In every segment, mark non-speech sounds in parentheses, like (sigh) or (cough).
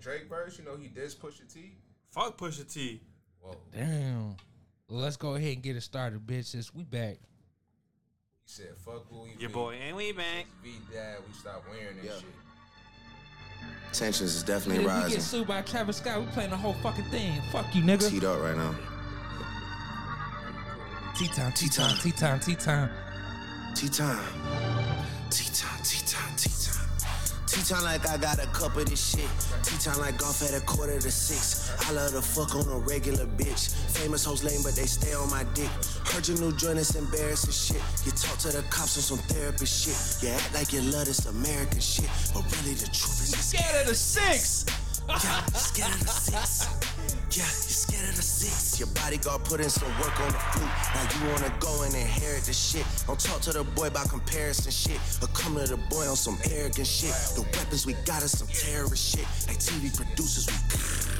that Drake verse, you know he did Pusha T. Fuck Pusha T. Whoa. Damn. Well, let's go ahead and get it started, bitches. We back. He said, "Fuck who we Your be. boy, and we back. V Dad, we stop wearing that Yeah. shit." Tensions is And definitely if we get sued by Travis Scott, we playing the whole fucking thing. Fuck you, nigga. Teed up right now. T time, T T-time. time, T time, T time. Tea time. Tea time, tea time, tea time. Tea time like I got a cup of this shit. Tea time like golf at a quarter to six. I love to fuck on a regular bitch. Famous hoes lame, but they stay on my dick. Heard your new joint is embarrassing shit. You talk to the cops on some therapist shit. You act like you love this American shit. But really the truth is you're Scared of the six. (laughs) yeah, you scared of the six. Yeah, you scared of the six. Your bodyguard put in some work on the flute. Now you wanna go and inherit the shit. Don't talk to the boy about comparison shit. Or come to the boy on some arrogant shit. The weapons we got is some terrorist shit. Like TV producers, we (laughs)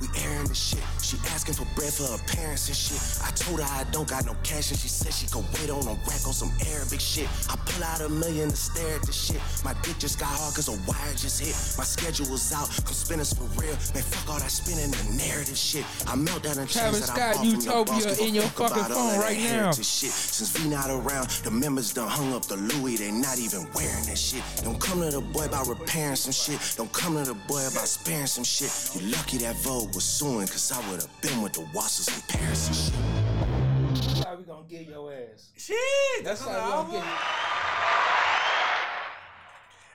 we airing the shit. She asking for bread for her parents and shit. I told her I don't got no cash and she said she could wait on a rack on some Arabic shit. I pull out a million to stare at the shit. My dick just got hard cause a wire just hit. My schedule was out, come spinners for real. Man, fuck all that spinning the narrative shit. I melt down and Travis that Scott, I bought from the Utopia. In your fucking phone right now. Shit. Since V not around, the members done hung up the Louis. They not even wearing that shit. Don't come to the boy about repairing some shit. Don't come to the boy about sparing some shit. You lucky that Vogue was suing, cause I would have been with the Wassers in Paris and shit. That's how we gonna get your ass. Shit. That's on how we gonna get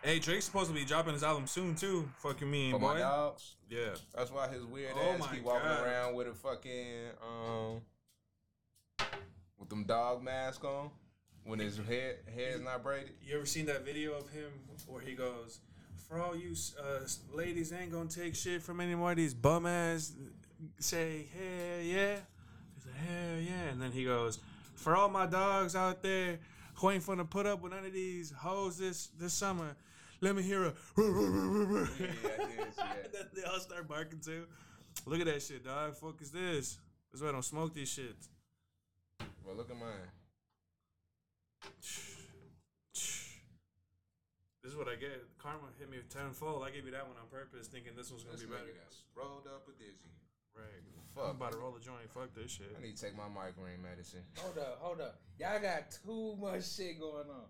Hey, Drake's supposed to be dropping his album soon too. Fucking me, For my boy. dogs. Yeah. That's why his weird Oh ass my keep walking God. around with a fucking um with them dog mask on when his hair hair's not braided. You ever seen that video of him where he goes, "For all you uh, ladies, ain't gonna take shit from any more of these bum ass." Say hell yeah, he's like hell yeah, and then he goes, "For all my dogs out there who ain't finna put up with none of these hoes this this summer, let me hear a." (laughs) Yeah, I did see that. then they all start barking too. Look at that shit, dog. Fuck is this? That's why I don't smoke these shits. Well, look at mine. (sighs) (sighs) (sighs) This is what I get. Karma hit me tenfold. I gave you that one on purpose, thinking this one's gonna This be better. nigga that's rolled up a dizzy. Right. Fuck. I'm about to roll a joint. Fuck this shit. I need to take my migraine medicine. Hold up, hold up. Y'all got too much shit going on.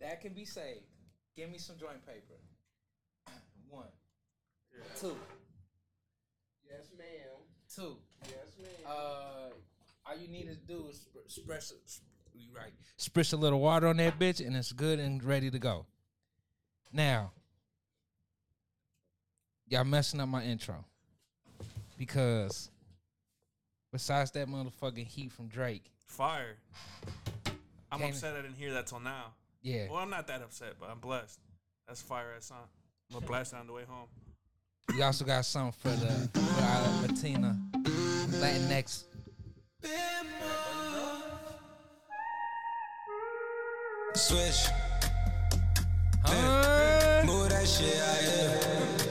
That can be saved. Give me some joint paper. (clears throat) One. Two. Yes, ma'am. Two. Yes, ma'am. Uh, all you need to do is sp- splash, sp- right, sprish a little water on that bitch, and it's good and ready to go. Now, y'all messing up my intro because besides that motherfucking heat from Drake, Fire. I'm Can't- upset I didn't hear that till now. yeah, Well, I'm not that upset, but I'm blessed. That's fire ass song. I'm gonna blast it on the way home. we also got something for the for our Latina Latinx. Switch, Huh? That shit out here.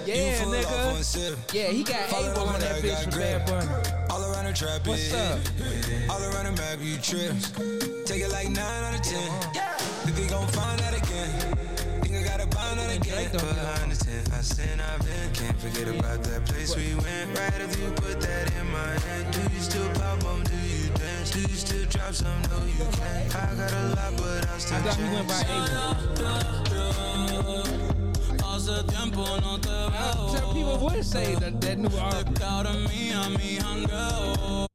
Yeah, you full off one nigga. Yeah, he got the on that bitch from. Bad Bunny. All around the trap, What's up? All around the map, you trip. Take it like 9 out of 10. Yeah. Think we gon' find that again. Think I gotta find that again. Behind the tent, I sin, I've been. Can't forget about that place we went. Right after you put that in my hand. Do you still pop on? Do you dance? Do you still drop some? No, you can't. I got a lot, but I still I thought he went by Abel. Hace tiempo no te veo. Some people would say that that new album, Ahora mía, mi jangueo.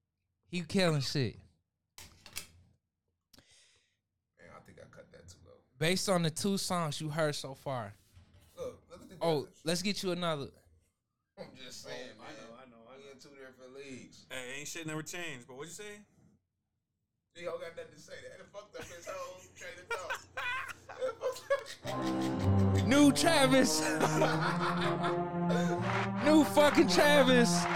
he killing shit. Man, I think I cut that too low. Based on the two songs you heard so far. Look, look at the Oh, let's get you another. I'm just oh, saying, man. I know, I know, I We in two different leagues. Hey, ain't shit never changed. But what'd you say? Y'all got nothing to say. That fucked up his whole train of thought. That fucked up- New Travis. New fucking Travis. I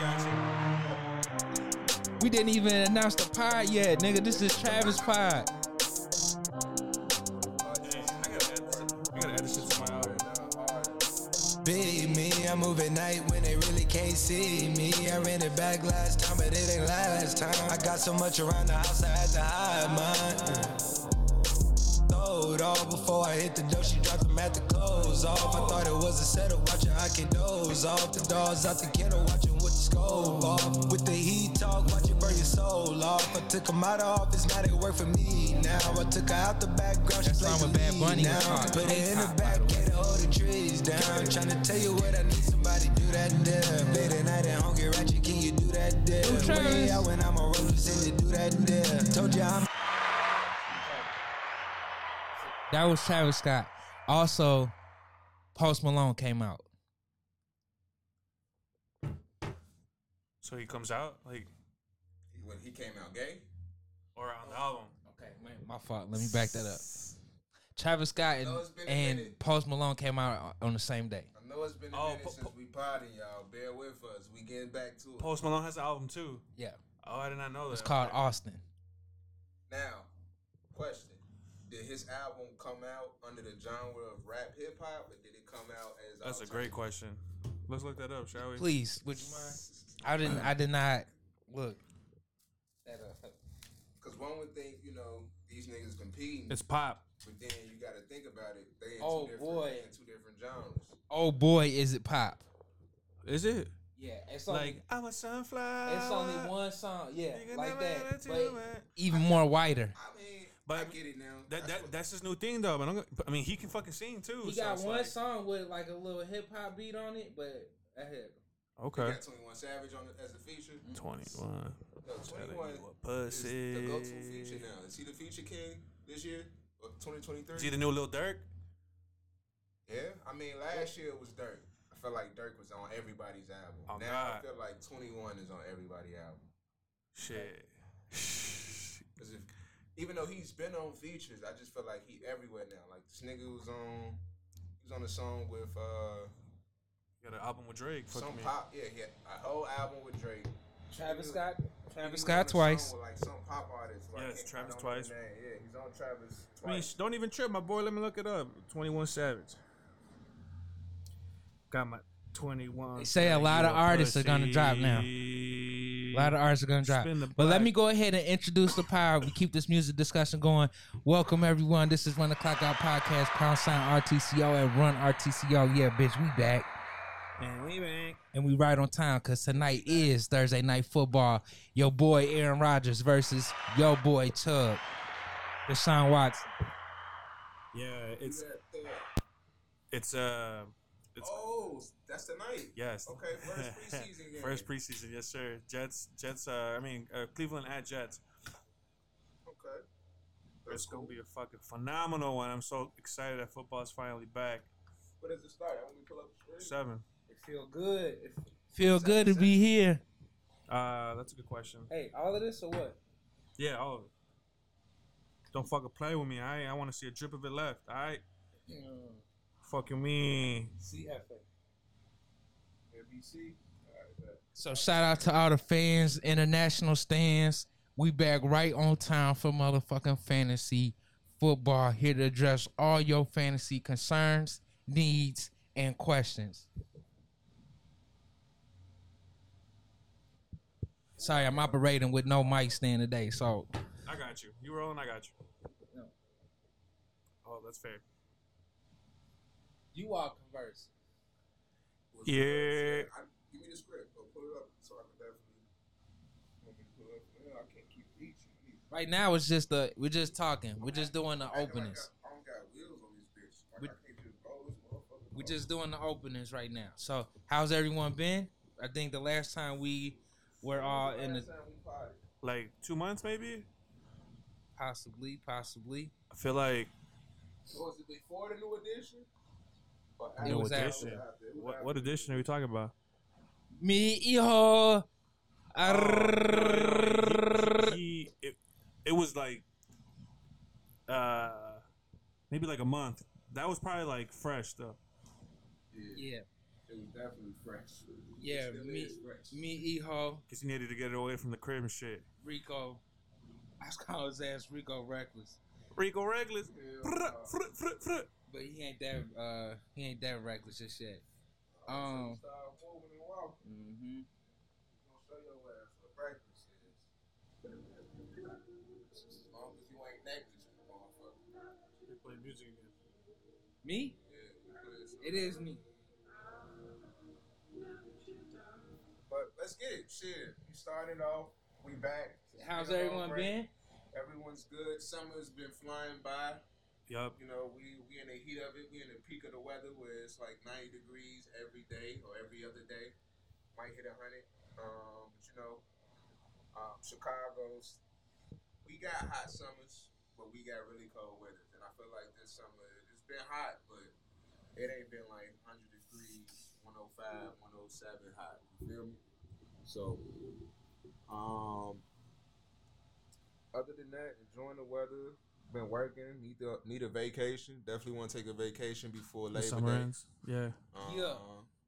got you. I got you. We didn't even announce the pod yet, nigga. This is Travis pod. Hey, I gotta add this. I gotta add this Big me, I move at night when they really can't see me. I ran it back last time, but it ain't last time. I got so much around the house, I had to hide mine. Throw load off. Before I hit the door, she dropped them at the close off. I thought it was a setup, watching I can doze off. The dogs out the kennel, watching with the scope off. With the heat talk, watch it burn your soul off. I took them out of office, now they work for me. Now I took her out the background, she That plays with Bad Bunny now. Put it in the back, by the all the trees down. Trying to tell you what I need, somebody do that there. Late at night at home, get ratchet, can you do that there? Way out when I'm a roller, send to do that there. Told you I'm That was Travis Scott. Also, Post Malone came out. So he comes out like When he came out gay. or on the album. Okay, man, my fault. Let me back that up. Travis Scott and, know it's been a and. Post Malone came out on the same day. I know it's been a Oh, minute po- since po- we potted, y'all. Bear with us. We getting back to it. Post Malone has an album too. Yeah, Oh, I did not know that. it's called Austin. Now, question: Did his album come out under the genre of rap hip hop, or did it come out as? That's a great question. Let's look that up, shall we? Please, would you mind? I didn't. I did not look. That, uh, Because one would think, you know, these niggas competing, It's pop. But then you got to think about it. They in Oh, two boy. in two different genres. Oh boy, is it pop? Is it? yeah, it's only Like I'm a sunflower. it's only one song. Yeah, like that. But win. Even more wider. I mean, But- I get it now. That, That's that that's his new thing though. But I'm I mean, he can fucking sing too. he so got it's one like- song with like a little hip hop beat on it, but ahead. You Okay. got 21 Savage on it as a feature. Mm-hmm. Twenty one. No, 21 you is pussy. the go-to feature now. Is he the feature king this year? Or 2023? Is he the new Lil Durk? Yeah, I mean, last year was Durk. I felt like Durk was on everybody's album. Oh, now God. I feel like 21 is on everybody's album. Shit. (laughs) Cause if, even though he's been on features, I just feel like he everywhere now. Like this nigga was on, he was on a song with uh Got an album with Drake. Fuck some me. pop. Yeah, he had a whole album with Drake. Travis Scott. He Travis was Scott on a song twice. With like some pop artist. Like, Yes, I Travis twice. Yeah, he's on Travis I mean, twice. don't even trip, my boy. Let me look it up. Twenty One Savage. Got my twenty one. They say a lot of artists are gonna drop now. A lot of artists are gonna drop. Spin the But let me go ahead and introduce the power. We keep this music discussion going. Welcome everyone. This is Run the Clock Out podcast. Pound sign RTCO and Run RTCO. Yeah, bitch, we back. And we back. And we right on time because tonight is Thursday night football. Your boy Aaron Rodgers versus your boy Tug. Deshaun Watson. Yeah, it's Who that thug? it's uh it's Oh, that's tonight. yes. Okay, first (laughs) preseason game. First preseason, yes sir. Jets, Jets. Uh, I mean uh, Cleveland at Jets. Okay. It's gonna be a fucking phenomenal one. I'm so excited that football is finally back. What does it start? When we pull up the screen? Seven. It feel good. It, Feel good to be here. Uh, that's a good question. hey, all of this or what? Yeah. all of it. Don't fucking play with me. I I want to see a drip of it left. All right. Mm, Fucking me. CFA. NBC. All right. So shout out to all the fans, international stands. We back right on time for motherfucking fantasy football. Here to address all your fantasy concerns, needs, and questions. Sorry, I'm operating with no mic stand today, so I got you. You rolling? I got you. No. Oh, that's fair. You all converse. What's Yeah. I, give me the script. Or pull it up so I can definitely. Want me pull up? I can't keep reaching. right now it's just the we're just talking. We're just doing the openings. I, I don't got wheels on this bitch. We- I can't just roll this motherfucker. We're just doing the openings right now. So how's everyone been? I think the last time we were all in the Last time we potted. Like two months, maybe. possibly, possibly. I feel like Was it before the new edition? Or new edition. after? What after. what edition are we talking about? Me hijo. he it, it was like uh maybe like a month. That was probably like fresh though. Yeah, It was definitely fresh. yeah. Me, is fresh. me hijo. Cause he needed to get it away from the crib and shit. Rico. I was calling his ass Rico Reckless, Rico Reckless. Hell Frut, no. frut, frut, frut. but he ain't that. Uh, he ain't that reckless just yet. Um. Start moving and walking. hmm Gonna show your ass what breakfast is. As long as you ain't negligent, motherfucker. Me? It is me. But let's get it. Shit, we started off. We back. How's Been everyone break. been? Everyone's good. Summer's been flying by. Yup. You know, we we in the heat of it. We in the peak of the weather where it's like 90 degrees every day or every other day. Might hit 100. Um, but you know, um, Chicago's we got hot summers, but we got really cold winters. And I feel like this summer it's been hot, but it ain't been like 100 degrees, 105, 107 hot. You feel me? So, um, other than that, enjoying the weather. Been working. Need to need a vacation. Definitely want to take a vacation before The Labor summer Day. ends. Yeah. Um, Yeah.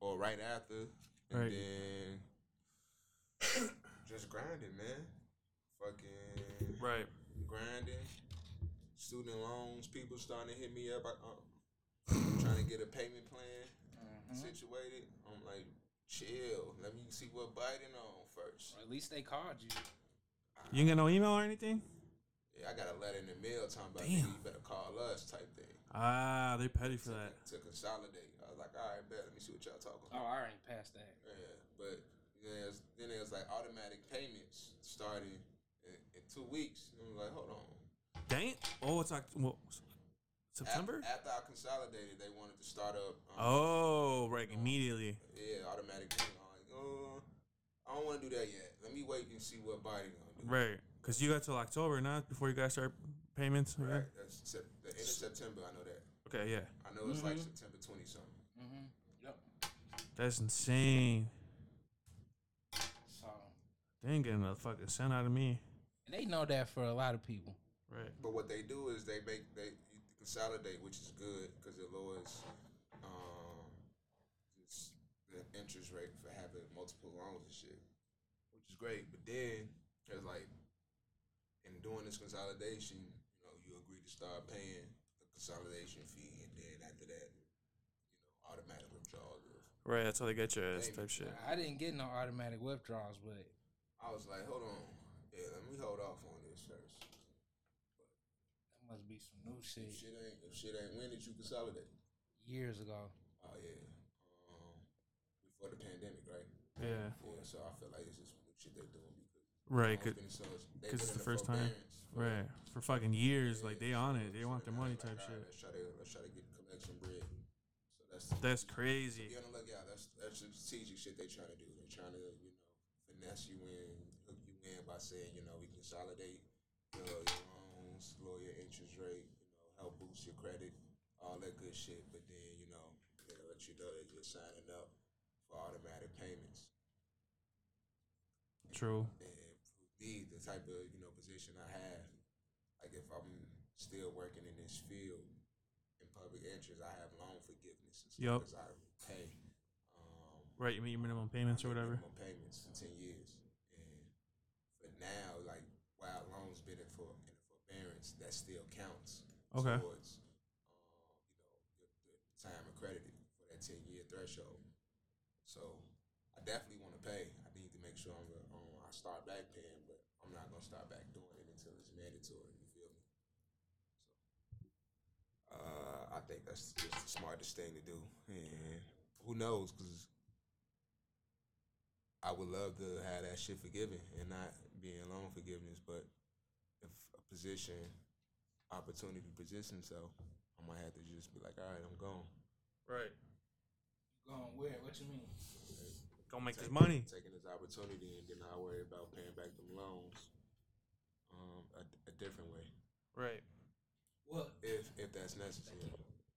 Or right after. And Right. then just grinding, man. Fucking Right. grinding. Student loans. People starting to hit me up. I, uh, trying to get a payment plan Mm-hmm. situated. I'm like, chill. Let me see what Biden on first. Or at least they called you. You ain't get no email or anything? Yeah, I got a letter in the mail talking about Damn. you better call us type thing. Ah, they petty for that. To consolidate. I was like, all right, bet. Let me see what y'all talking about. Oh. I already passed that. Yeah, but then there's then there's like automatic payments starting in, in two weeks. And I'm like, hold on. Dang it. Oh, it's like well, September? Af- After I consolidated, they wanted to start up. Um, Oh, right. Immediately. Yeah, automatic. I'm like, oh, I don't want to do that yet. Let me wait and see what Biden gonna do. Right. Because you got till October now before you guys start payments. Right. Okay. That's sep- the end of September. I know that. Okay, yeah. I know it's like September twenty something. Mm-hmm. Yep. That's insane. So They ain't getting a fucking cent out of me. and they know that for a lot of people. Right. But what they do is they make they you consolidate, which is good because it lowers um, just the interest rate for having multiple loans and shit, which is great. But then there's like in doing this consolidation, you know, you agree to start paying the consolidation fee, and then after that, you know, automatic withdrawals. Right. That's how they get your ass type shit. I didn't get no automatic withdrawals, but I was like, hold on, yeah, let me hold off on this first. That must be some new If shit shit ain't, if shit ain't, when did you consolidate? years ago. Oh yeah, um, before the pandemic, right? Yeah. Yeah, so I feel like it's just new shit they're doing because Right. Cause, been so, they 'cause been it's the first time. for- right. For fucking years, like they on it. They want their money type like, all right, shit. Let's try to let's try to get collection bread. So that's That's crazy. Be on the lookout. That's that's the strategic shit they trying to do. They're trying to you know finesse you in, hook you in by saying you know we consolidate your, your lower your interest rate, you know help boost your credit, all that good shit. But then you know they let you know that you're signing up for automatic payments. True. And for me, the type of you know position I have, like if I'm still working in this field in public interest, I have loan forgiveness as long Yup. as I pay. Um, Right. You mean your minimum payments or whatever. Minimum payments for ten years, and for now, like while loans been in for in forbearance, that still counts Okay. towards um, you know the, the time accredited for that ten year threshold. So I definitely want to pay. I need to make sure I'm the, um, I start back paying, but I'm not gonna start back doing it until it's mandatory. You feel me? So uh, I think that's just the smartest thing to do, and who knows? Because I would love to have that shit forgiven and not being loan forgiveness, but position opportunity presents himself, I might have to just be like, all right, I'm gone. Right. Going where? What you mean? Go make this money. Taking this opportunity and then I worry about paying back them loans um, a, a different way, Right. Well, if if that's necessary.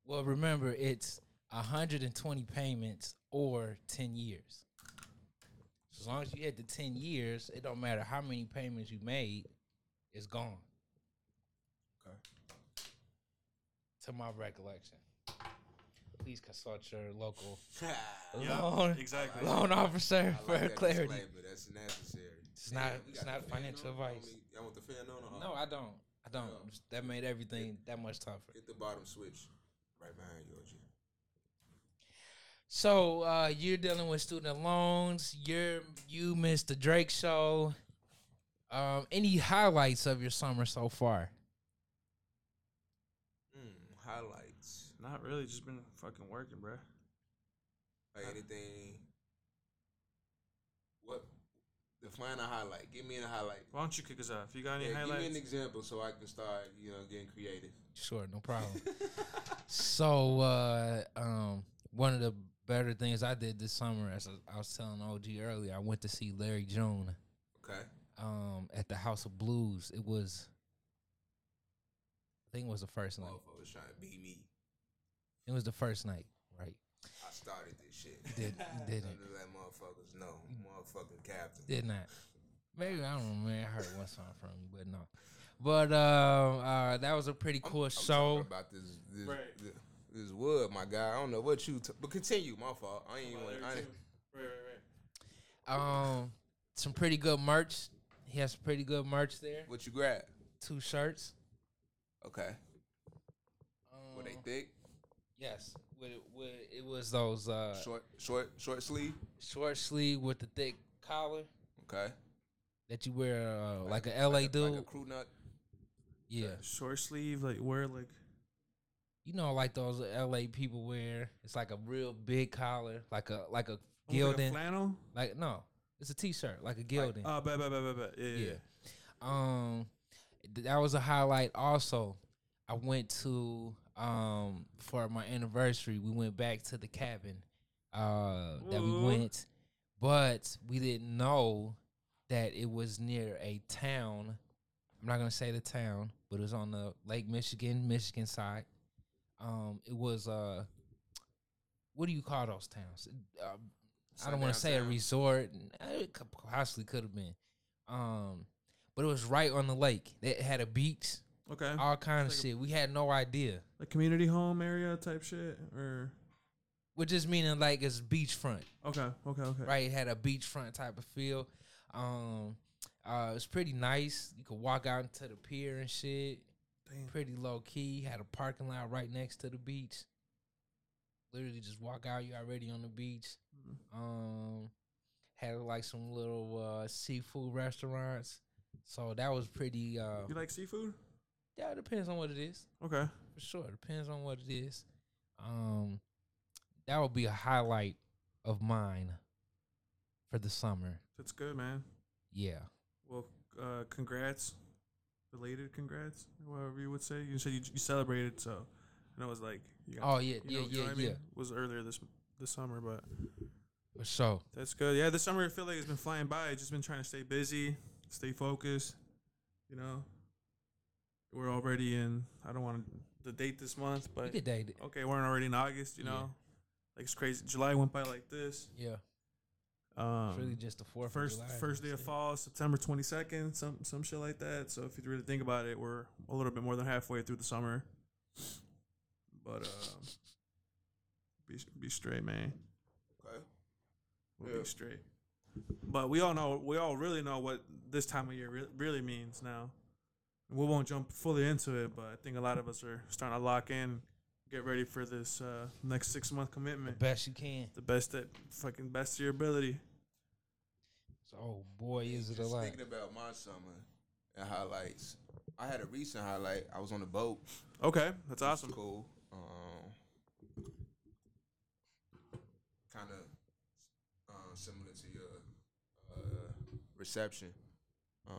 well, remember it's 120 payments or 10 years. So as long as you hit the 10 years, it don't matter how many payments you made, it's gone. Okay. To my recollection. Please consult your local (laughs) Yeah, loan, exactly. loan officer I for that (laughs) clarity. disclaimer. That's necessary. It's not- it's not financial advice. Y'all want me- Y'all want the fan on? Or No, I don't. I don't. Yeah. That made everything that much tougher. hit the bottom switch right behind you, OG. So uh, you're dealing with student loans. You're you missed the Drake show. Um, any highlights of your summer so far? Mm, highlights. Not Not really. Just been fucking working, bro. Like anything. What? Define a highlight. Give me a highlight. Why don't you kick us off? You got any Yeah, give me an example so I can start, you know, getting creative. Sure, no problem. (laughs) so, uh, um, one of the better things I did this summer, as I was telling OG earlier, I went to see Larry June. Okay. um, at the House of Blues. It was, I think it was the first night. Motherfuckers trying to beat me. It was the first night, right? I started this shit. You did, you (laughs) didn't, None of that motherfuckers know. Motherfucking captain. did not. Maybe I don't know, man. I heard one song from you, but no. But uh, uh, that was a pretty I'm- cool I'm show. talking about this this, Right. this this wood, my guy. I don't know what you, t- but continue. My fault. I ain't even. I ain't, Right, right, right. Um, some pretty good merch. He has some pretty good merch there. what you grab? Two shirts. Okay. Um, Were they thick? Yes, with it, with it was those uh, short, Short, short, sleeve, short sleeve. sleeve with the thick collar Okay. that you wear uh, like, a LA like dude. like a crew nut. yeah, Short sleeve, like wear like you know, like those LA people wear. It's like a real big collar, like a like a almost like a gilding. flannel. Like no, it's a t-shirt, like a gilding. Oh, bet, bet, bet, bet, bet. Yeah, yeah. yeah. Um, that was a highlight. Also, I went to um for my anniversary. We went back to the cabin uh that we went, but we didn't know that it was near a town. I'm not gonna say the town, but it was on the Lake Michigan, Michigan side. Um, it was uh, what do you call those towns? Uh, I don't want to say a resort. It could- possibly could have been. Um, but it was right on the lake. It had a beach, Okay. all kind of It's like a- shit. We had no idea. like community home area type shit, or Which just meaning like it's beachfront, okay, okay, okay. right? It had a beachfront type of feel. Um, uh, it was pretty nice. You could walk out into the pier and shit. Damn. Pretty low key. Had a parking lot right next to the beach. Literally just walk out. You already on the beach. Mhm. Um, had like some little uh, seafood restaurants. So that was pretty. Uh, You like seafood? Yeah, it depends on what it is. Okay. For sure, It depends on what it is. Um, that would be a highlight of mine for the summer. That's good, man. Yeah. Well, uh, congrats. Belated congrats, whatever you would say. You said you, you celebrated, so I know it was like you Oh yeah, you yeah, know, you know yeah, I mean? yeah. It was earlier this this summer, but For sure. that's good. Yeah, this summer I feel like it's been flying by. Just been trying to stay busy, stay focused. You know, we're already in. I don't want the date this month, You but could date it. okay, we're already in August. You Yeah. know, like it's crazy. July went by like this. Yeah. Um, It's really just the fourth. first first day of fall, September twenty second, some some shit like that. So if you really think about it, we're a little bit more than halfway through the summer. But um, be be straight, man. Okay. We'll Yeah. be straight. But we all know, we all really know what this time of year re- really means now. We won't jump fully into it, but I think a lot of us are starting to lock in, get ready for this uh, next six month commitment. The best you can. The best that fucking best of your ability. So, oh boy, is it a lot. thinking about my summer and highlights. I had a recent highlight. I was on the boat. Okay, that's which awesome. Cool. Um, kind of uh, similar to your uh, reception. Um,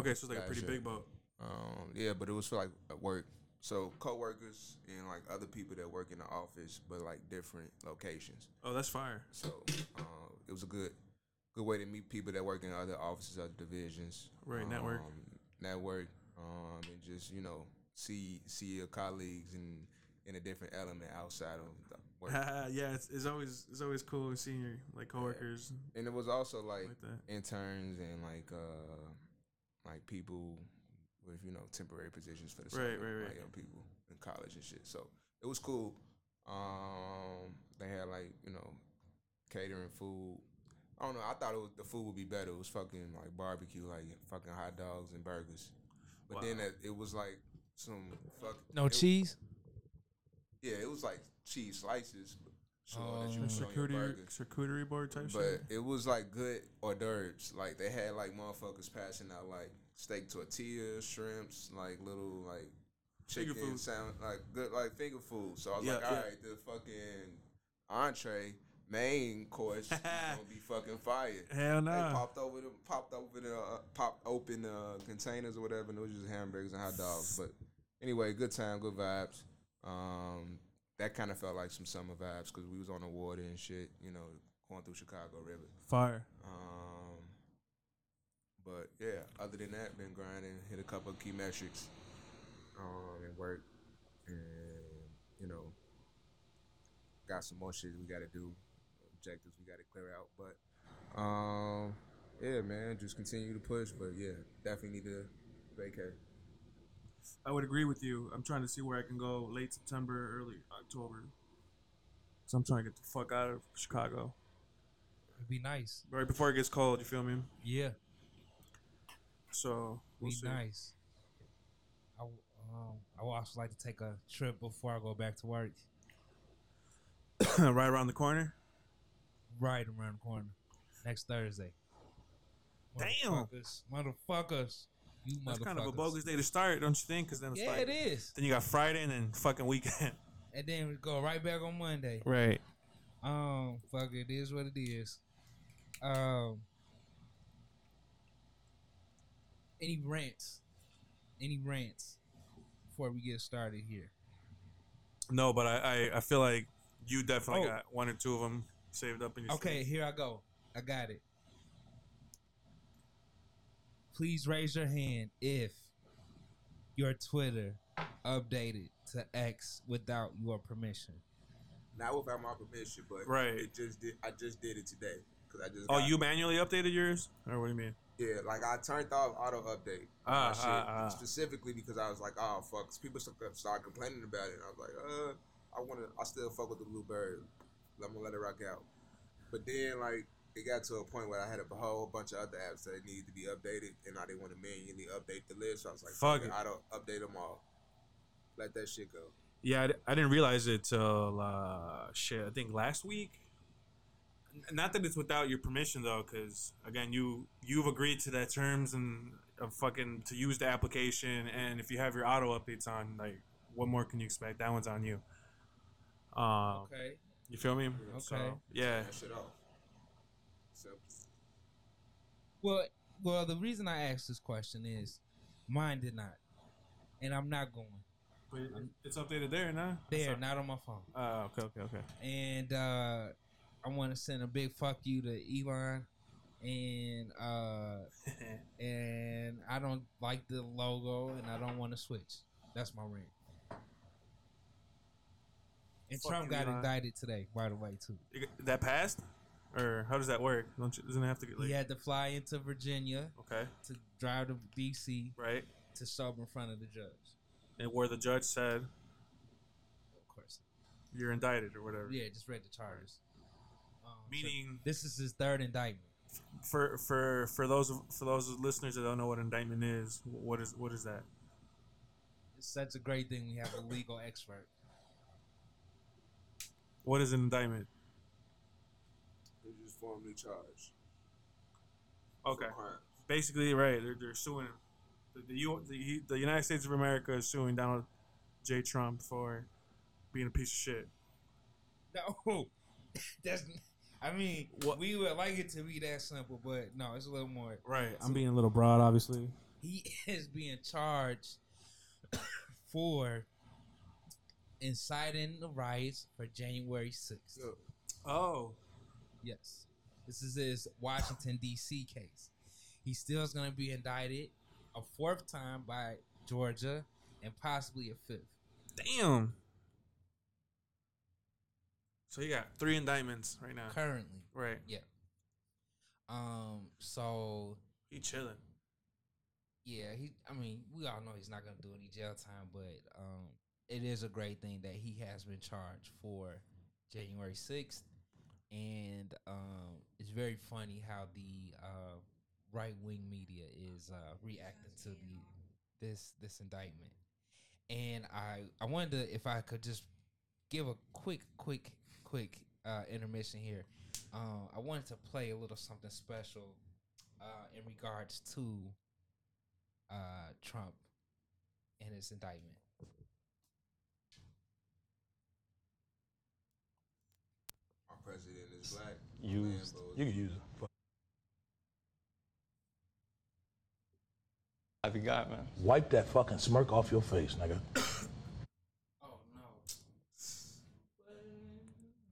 Okay, so it's like a pretty gotcha. big boat. Um, yeah, but it was for like at work. So coworkers and like other people that work in the office, but like different locations. Oh, that's fire. So uh, it was a good, good way to meet people that work in other offices, other divisions. Right, network. Um, network, um, and just you know see see your colleagues in in a different element outside of the work. (laughs) yeah, it's, it's always it's always cool seeing your like coworkers and it was also like, like interns and like uh like people with you know temporary positions for the Right, summer, right, right. like young people in college and shit. So it was cool. Um, they had like you know catering food. I don't know. I thought it was, the food would be better. It was fucking like barbecue, like fucking hot dogs and burgers. But then it, it was like some fuck. No it- cheese. Yeah, it was like cheese slices. Sure, that you Oh. put Charcuterie, charcuterie board type But shit. But it was like good hors d'oeuvres. Like they had like motherfuckers passing out like steak tortillas, shrimps, like little like Finger chicken food. sound like good like finger food. So I was Yeah, like, all yeah. right, the fucking entree main course is (laughs) gonna be fucking fire. Hell They no. popped over the popped over the uh, popped open uh, containers or whatever, and it was just hamburgers and hot dogs. But anyway, good time, good vibes. Um, that kind of felt like some summer vibes because we was on the water and shit. You know, going through Chicago River. Fire. Um, but yeah, other than that, been grinding, hit a couple of key metrics, um, and work, and you know, got some more shit we got to do, objectives we got to clear out. But um, yeah, man, just continue to push. But yeah, definitely need to vacate. I would agree with you. I'm trying to see where I can go late September, early October. So I'm trying to get the fuck out of Chicago It'd be nice. right before it gets cold. You feel me? Yeah, So we'll be see. nice. I w- um, I would also like to take a trip before I go back to work. (coughs) right around the corner. Right around the corner, next Thursday. Damn. motherfuckers, motherfuckers, you That's motherfuckers. kind of a bogus day to start, don't you think? Because then it's Yeah, like, it is. then you got Friday and then fucking weekend. (laughs) And then we go right back on Monday. Right. Um, fuck it, it is what it is. Um, any rants? Any rants before we get started here? No, but I, I, I feel like you definitely Oh. got one or two of them saved up in your Okay, sleeve. here I go. I got it. Please raise your hand if your Twitter updated to X without your permission. Not without my permission, but Right. It just did. I just did it today because I just. Oh, got- you manually updated yours, or what do you mean? Yeah, like I turned off auto update. Ah, shit, ah, ah. specifically because I was like, oh fuck, people start start complaining about it. And I was like, uh, I want to, I still fuck with the bluebird. I'm gonna let it rock out. But then like it got to a point where I had a whole bunch of other apps that needed to be updated, and I didn't want to manually update the list. So I was like, Fuck fuck it, it. auto update them all. Let that shit go. Yeah, I, I didn't realize it till uh, shit. I think last week. N- Not that it's without your permission though, because again, you you've agreed to that terms and of fucking to use the application, and if you have your auto updates on, like, what more can you expect? That one's on you. Um, Okay. you feel me? Okay. So, yeah. That shit off. Simple. Well, well, the reason I asked this question is mine did not, and I'm not going But it's updated there now. there, not on my phone. Oh, okay, okay, okay. And uh, I want to send a big fuck you to Elon, and (laughs) uh, and I don't like the logo, and I don't want to switch. That's my rant. And Trump Fucking got Elon. indicted today, by the way, too. that passed, or how does that work? Don't you, doesn't it have to get like He had to fly into Virginia okay, to drive to D.C. right? to up in front of the judge. And where the judge said Of course. you're indicted or whatever. Yeah, just read the charges. So Meaning, this is his third indictment. for for for those for those listeners that don't know what indictment is, what is what is that? It's such a great thing we have a legal expert. What is an indictment? They just formally charged. Okay, For crimes. basically, right? They're, they're suing the the, U, the the United States of America is suing Donald J. Trump for being a piece of shit. No, (laughs) that's. I mean, What- we would like it to be that simple, but no, it's a little more. Right. I'm being a little broad, obviously. He (laughs) is being charged (coughs) for inciting the riots for January sixth. Oh, Yes, this is his Washington D.C. case. He still is going to be indicted a fourth time by Georgia and possibly a fifth. damn. So he got three indictments right now. Currently, Right. yeah. Um. So He chilling. yeah, he. I mean, we all know he's not going to do any jail time, but um, it is a great thing that he has been charged for January sixth, and um, it's very funny how the uh, right wing media is uh, reacting to the this this indictment. And I I wanted to if I could just give a quick quick quick uh, intermission here. Uh, I wanted to play a little something special uh, in regards to uh, Trump and his indictment. Our president is black. You can use it. Have you got, man? Wipe that fucking smirk off your face, nigga.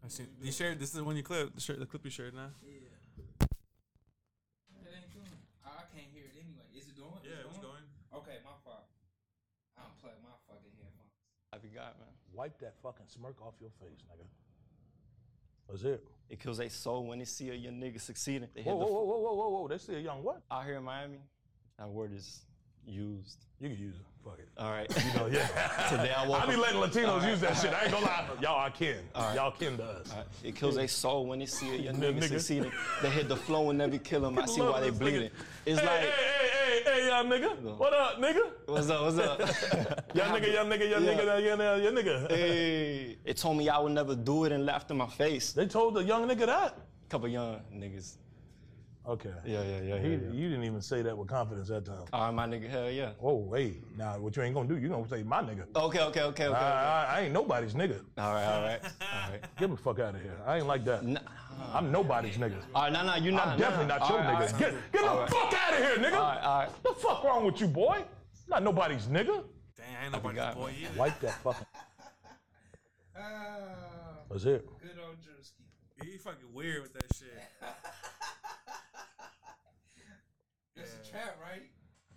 I see. You shared. This is the one you clip. The, shirt, the clip you shared now. Yeah. It ain't doing. I I can't hear it anyway. Is it doing? Yeah, it it was going. Okay, my fault. I unplugged my fucking headphones. I forgot, man. Wipe that fucking smirk off your face, nigga. That's it. It kills their soul when they see a young nigga succeeding. They hit Whoa, the whoa, whoa, whoa, whoa, whoa, whoa. They see a young what? out here in Miami. That word is used. You can use it. Fuck it. All right. You know, yeah. (laughs) Today I woke I be letting Latinos use that shit. I ain't gonna lie. Y'all are kin. Y'all kin to us. All right. It kills their soul when they see a young (laughs) Nigga. nigga succeeding. They hit the flow and never kill him. I see why they this nigga. bleeding. It's hey, like, hey, hey, hey, hey, young nigga. What up, nigga? what's up, what's up? (laughs) Young nigga, young nigga, Yeah. nigga, young nigga, young nigga. hey. It told me I would never do it and laughed in my face. They told the young nigga that. Couple young niggas. Okay. Yeah, yeah, yeah, He, yeah, yeah. You didn't even say that with confidence that time. All right, my nigga, hell yeah. Oh, wait. Now, what you ain't gonna do, you gonna say my nigga. Okay, okay, okay, okay. I, okay. I, I ain't nobody's nigga. All right, all right, all right. (laughs) Get the fuck out of here. I ain't like that. Nah. I'm nobody's nigga. All right, nah, nah, you not. I'm definitely nah. not your All right, nigga. all Get, get the All right. fuck out of here, nigga. All right, all right. What the fuck wrong with you, boy? Not nobody's nigga. Dang, I ain't nobody's forgot, boy either. Wipe that fucking. (laughs) Ah, That's it. good old Druski. He fucking weird with that shit. (laughs) It's Yeah. right?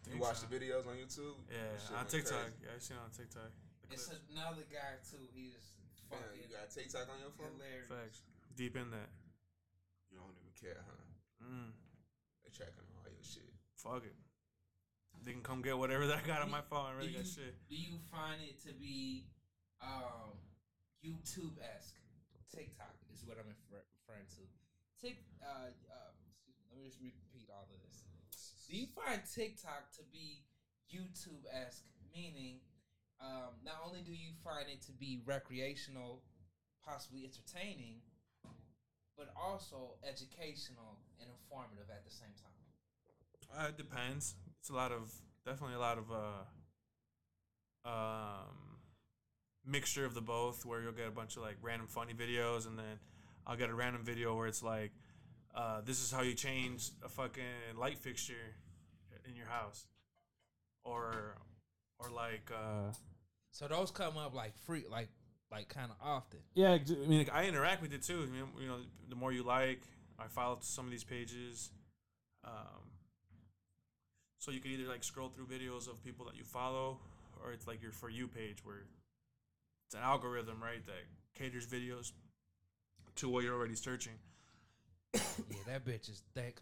You watch the videos on YouTube? Yeah, That shit on went TikTok. crazy. Yeah, I seen it on TikTok. It's another guy too. He's Damn, fucking you got TikTok on your phone? hilarious. Facts. Deep in that. You don't even care, huh? Mm, They tracking all your shit. fuck it. They can come get whatever that I got on my phone. I really do you, got shit. Do you find it to be um, YouTube esque? TikTok is what I'm referring to. Tik, uh, uh, excuse me, let me just repeat all of this. Do you find TikTok to be YouTube esque, meaning um, not only do you find it to be recreational, possibly entertaining, but also educational and informative at the same time? Uh, it depends. It's a lot of definitely a lot of uh um mixture of the both where you'll get a bunch of like random funny videos and then I'll get a random video where it's like uh this is how you change a fucking light fixture in your house. Or or like uh So those come up like free, like like kind of often. yeah, I mean, like, I interact with it too. I mean, you know, the more you like, I follow some of these pages. Um, so you can either like scroll through videos of people that you follow, or it's like your for you page where it's an algorithm, right, that caters videos to what you're already searching. Yeah, that bitch is thick.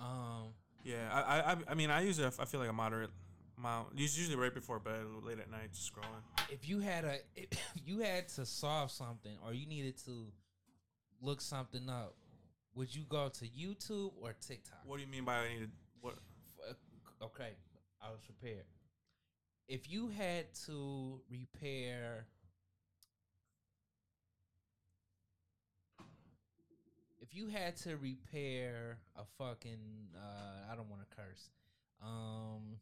Um, Yeah, I, I, I- mean, I usually I feel like a moderate amount. Usually right before bed, late at night, just scrolling. if you had a, (coughs) if you had to solve something or you needed to look something up, would you go to YouTube or TikTok? What do you mean by I need what? Uh, Okay, I was prepared. If you had to repair, if you had to repair a fucking, uh, I don't want to curse. Um,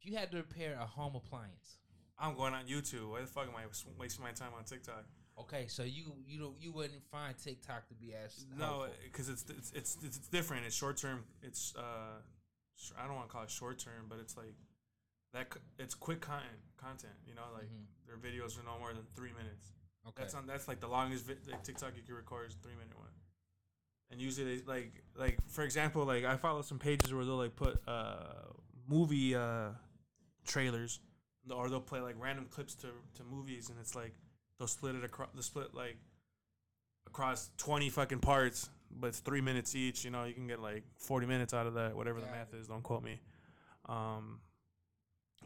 if you had to repair a home appliance, I'm going on YouTube. Why the fuck am I wasting my time on TikTok? okay, so you you don't you wouldn't find TikTok to be as No, because it's, it's it's it's different. It's short term. It's uh, I don't want to call it short term, but it's like that. It's quick content. Content. You know, like their videos are no more than three minutes. Okay. That's on. That's like the longest vi- like TikTok you can record is a three minute one. And usually they like like for example like I follow some pages where they'll like put uh movie uh trailers or they'll play like random clips to to movies and it's like they'll split it across the split like across 20 fucking parts but it's three minutes each you know you can get like 40 minutes out of that whatever the math is don't quote me um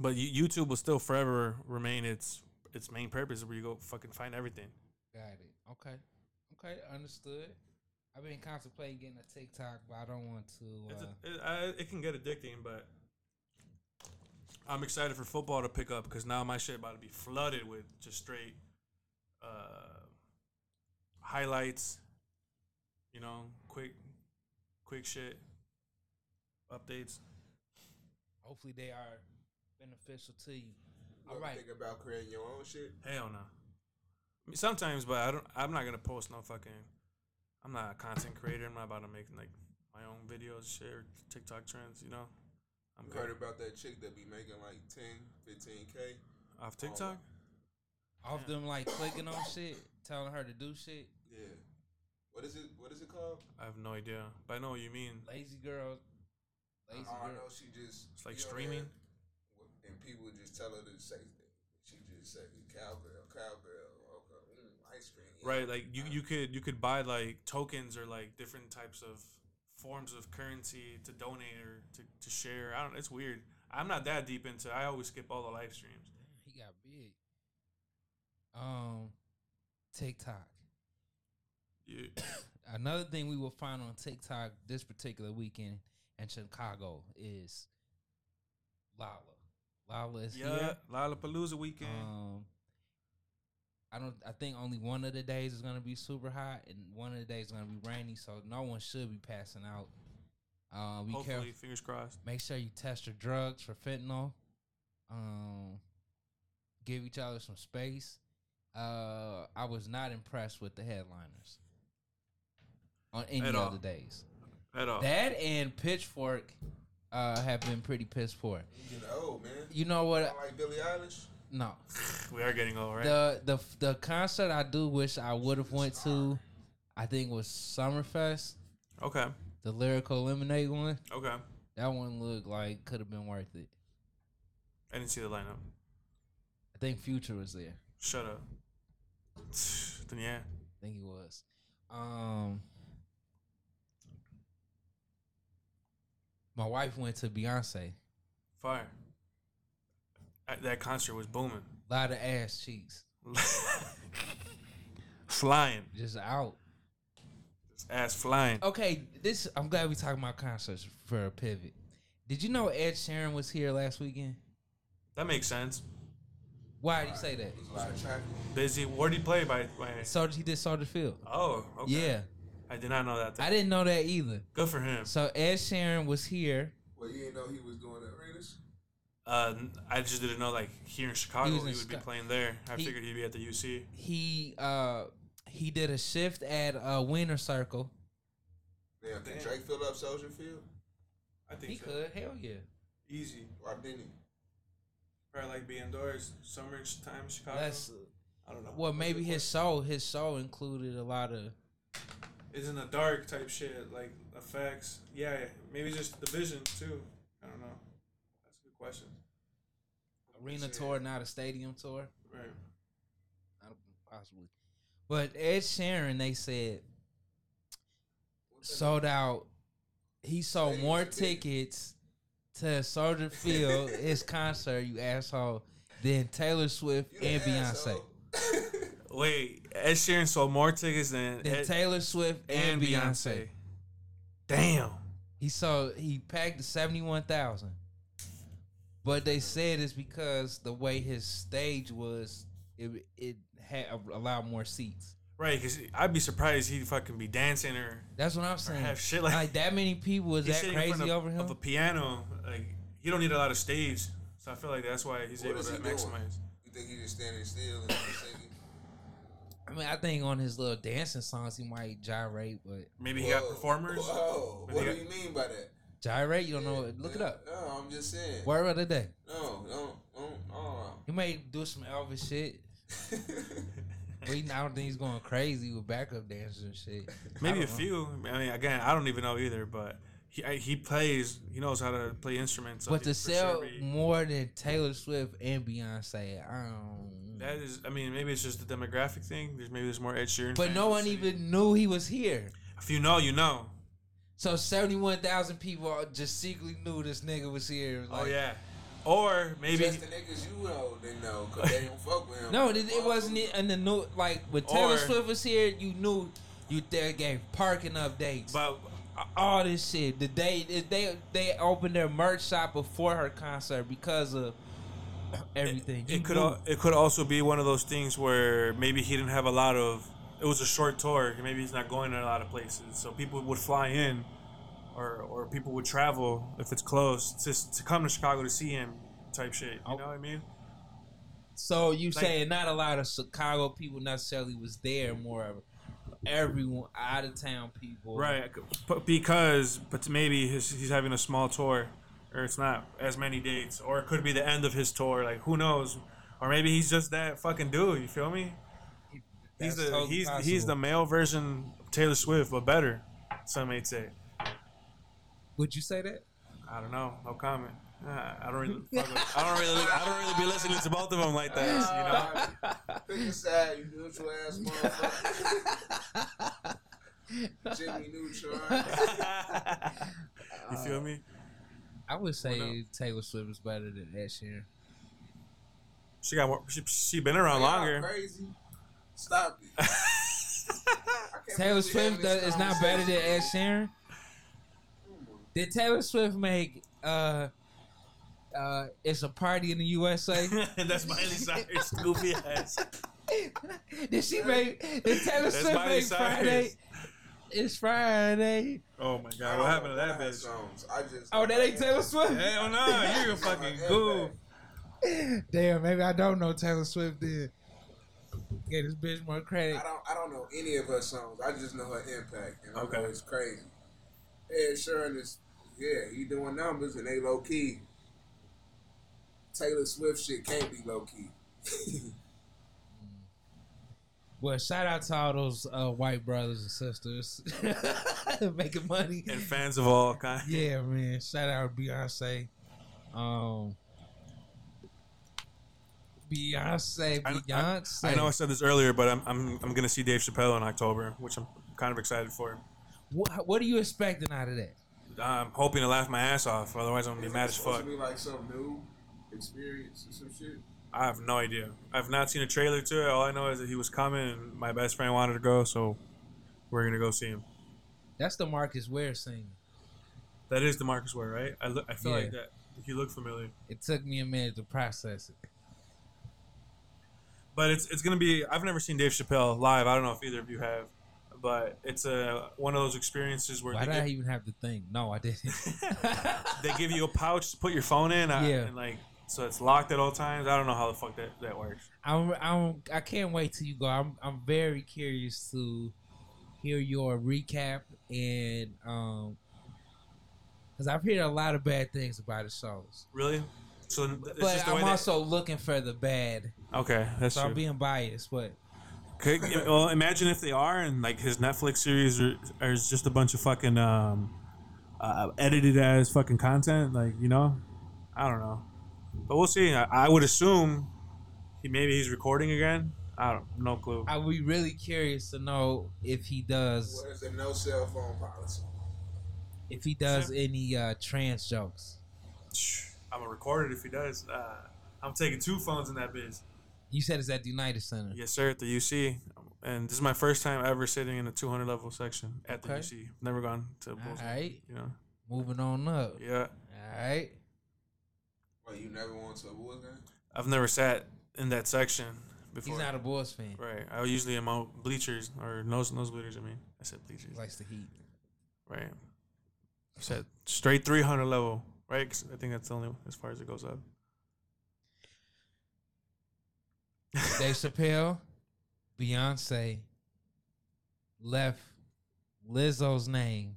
but youtube will still forever remain its its main purpose is where you go fucking find everything Got it. Okay. Okay. Understood. I've been contemplating getting a TikTok, but I don't want to. Uh, a, it, I, it can get addicting, but I'm excited for football to pick up because now my shit about to be flooded with just straight uh, highlights. You know, quick, quick shit, updates. hopefully, they are beneficial to you. You All ever right. think about creating your own shit? Hell no. Sometimes, but I don't. I'm not gonna post no fucking. I'm not a content creator. I'm not about to make like my own videos, share TikTok trends. You know, I'm You heard about that chick that be making like 10, 15k? off TikTok. Off them like clicking on shit, telling her to do shit. Yeah. What is it? What is it called? I have no idea, but I know what you mean. Lazy girl. Lazy Oh, I girl. know she just. It's like streaming. there, And people just tell her to say, she just say cowgirl, cowgirl, okay, mm, ice cream. yeah. Right, like you, you could you could buy like tokens or like different types of forms of currency to donate or to, to share. I don't. It's weird. I'm not that deep into. I always skip all the live streams. He got big. Um, TikTok. Yeah. (coughs) Another thing we will find on TikTok this particular weekend in Chicago is Lala. Lala is Yeah, here. Lollapalooza weekend. Um, I don't. I think only one of the days is gonna be super hot, and one of the days is gonna be rainy. So no one should be passing out. Uh, be Hopefully, careful. fingers crossed. Make sure you test your drugs for fentanyl. Um, give each other some space. Uh, I was not impressed with the headliners on any At all. days. At all. That and Pitchfork uh, have been pretty piss poor. You getting old, man. You know what? Kinda like Billie Eilish. No, we are getting old, right? the the the concert I do wish I would have went to. I think was Summerfest, okay. the Lyrical Lemonade one. Okay. That one looked like could have been worth it. I didn't see the lineup. I think Future was there. Shut up. (sighs) Then yeah. I think he was. Um, my wife went to Beyonce. Fire. That concert was booming. A lot of ass cheeks, (laughs) flying. just out. Just Ass flying. Okay, this I'm glad we talking about concerts for a pivot. Did you know Ed Sheeran was here last weekend? That makes sense. Why did you say that? A lot of traffic. Busy. Where did he play by? by So he did Soldier Field. oh, okay. Yeah, I did not know that. I didn't know that either. Good for him. So Ed Sheeran was here. Well, you didn't know he was doing arenas? Uh, I just didn't know like here in Chicago He he, was in would be playing there. I He- figured he'd be at the UC. He uh he did a shift at uh Winter Circle. Damn, did Drake fill up Soldier Field? I think He could, hell yeah. Easy. Why didn't he? Probably like be indoors summer time Chicago. That's I don't know. well, maybe his show his show included a lot of It's in the dark type shit, like effects. Yeah, maybe just the vision too. I don't know. That's a good question. arena tour, not a stadium tour. Right. Don't- Possibly. But Ed Sheeran, they said, sold out. He sold Stadiums more tickets to Soldier Field, (laughs) his concert, you asshole, than Taylor Swift You and Beyonce. asshole. Wait, Ed Sheeran sold more tickets than Than Ed Taylor Swift and, Beyonce. Damn. He sold. He packed seventy one thousand. But they said it's because the way his stage was, it it had a, a lot more seats. Right, because I'd be surprised he'd fucking be dancing or That's what I'm saying. have shit like- like that many people is that sitting in front crazy of, over him. of a piano. Like he don't need a lot of stage, so I feel like that's why he's What able to he doing? maximize. You think he just standing still and singing? I mean, I think on his little dancing songs he might gyrate, but Maybe he got Whoa, performers. Whoa, Maybe what he do got- you mean by that? gyrate. You don't know? it. Look it up. No, I'm just saying. Word of the day. No, no, no, no. He may do some Elvis shit. (laughs) But he, I don't think he's going crazy with backup dancers and shit. I Maybe a don't know. few. I mean, again, I don't even know either, but he I- he plays. He knows how to play instruments. so But he to for sell sure be- more than Taylor Swift and Beyonce, I don't. That is. I mean, maybe it's just the demographic thing. There's maybe there's more Ed Sheeran. But fans no one even knew he was here. If you know, you know. So seventy one thousand people just secretly knew this nigga was here. It was oh like- yeah. Or maybe Just the niggas you know they know because they don't fuck with him. No, it, it wasn't it in the new like when Taylor Or- Swift was here. You knew you there gave parking updates. But all this shit. The day they they opened their merch shop before her concert because of (coughs) everything. You it could al- it could also be one of those things where maybe he didn't have a lot of. It was a short tour. Maybe he's not going to a lot of places, so people would fly in, or or people would travel if it's close just to come to Chicago to see him, type shit. You Oh. know what I mean? So you Like- saying not a lot of Chicago people necessarily was there, more of everyone out of town people. Right, but because but maybe his, he's having a small tour, or it's not as many dates, or it could be the end of his tour. Like who knows? Or maybe he's just that fucking dude. You feel me? He's That's the totally he's possible. he's the male version of Taylor Swift, but better. Some may say. Would you say that? I don't know. No comment. Uh, I don't really. (laughs) fuck with- I don't really. I don't really be listening to both of them like that. You know. Pick a side, you neutral ass motherfucker. (laughs) Jimmy Neutron. (laughs) you feel me? I would say Taylor Swift is better than Ed Sheeran. She got more. She, she been around Y'all longer. Crazy. Stop it. (laughs) Taylor believe we having Swift does, is not better than Ed. Sheeran. Did Taylor Swift make uh uh it's a party in the USA? (laughs) That's Miley Cyrus, goofy ass. (laughs) did she make did Taylor That's Swift Miley make Cyrus. Friday? It's Friday. Oh my god, what happened to that bitch? songs. I just Oh, that ain't Taylor (laughs) Swift. Hell no, you're a fucking goof. Damn, maybe I don't know Taylor Swift then. Get this bitch more credit. I don't I don't know any of her songs. I just know her impact, and I Okay. know it's crazy. Ed Sheeran is yeah, he doing numbers and they low key. Taylor Swift shit can't be low key. (laughs) Well, shout out to all those uh, white brothers and sisters (laughs) making money. And fans of all kinds. Yeah, man. Shout out Beyonce. Um, Beyonce, I- I- Beyonce. I know I said this earlier, but I'm I'm I'm gonna see Dave Chappelle in October, which I'm kind of excited for. What, what are you expecting out of that? I'm hoping to laugh my ass off, otherwise I'm gonna be Is mad as supposed fuck. To be like some new experience or some shit. I have no idea. I've not seen a trailer to it. All I know is that he was coming, and my best friend wanted to go, so we're gonna go see him. That's the Marcus Ware singing. That is the Marcus Ware, right? I look, I feel like that. He looked familiar, It took me a minute to process it. but it's it's gonna be. I've never seen Dave Chappelle live. I don't know if either of you have, but it's a one of those experiences where Why did I even have to think? No, I didn't. (laughs) (laughs) they give you a pouch to put your phone in, Yeah. and like so it's locked at all times. I don't know how the fuck that, that works. I'm, I'm, I can't wait till you go. I'm, I'm very curious to hear your recap and um, because I've heard a lot of bad things about the shows. Really? So it's But I'm that- also looking for the bad. okay. That's So true. I'm being biased, but Okay, well, imagine if they are, and like his Netflix series are, are just a bunch of fucking um, uh, edited as fucking content. Like you know, I don't know, but we'll see. I, I would assume he maybe he's recording again. I don't, no clue. I would be really curious to know if he does What is the no cell phone policy? if he does any uh, trans jokes. I'm gonna record it if he does. Uh, I'm taking two phones in that biz. You said it's at the United Center. Yes, sir, at the UC, and this is my first time ever sitting in a 200 level section at the Okay. UC. Never gone to. Bulls, All right, You know. moving on up. Yeah, All right. Well, you never went to a Bulls game? I've never sat in that section before. He's not a Bulls fan. Right. I usually am on bleachers or nose nosebleeders. I mean, I said bleachers. He likes the heat. Right. I said straight 300 level. Right. 'Cause I think that's the only as far as it goes up. Dave (laughs) Chappelle, Beyonce left Lizzo's name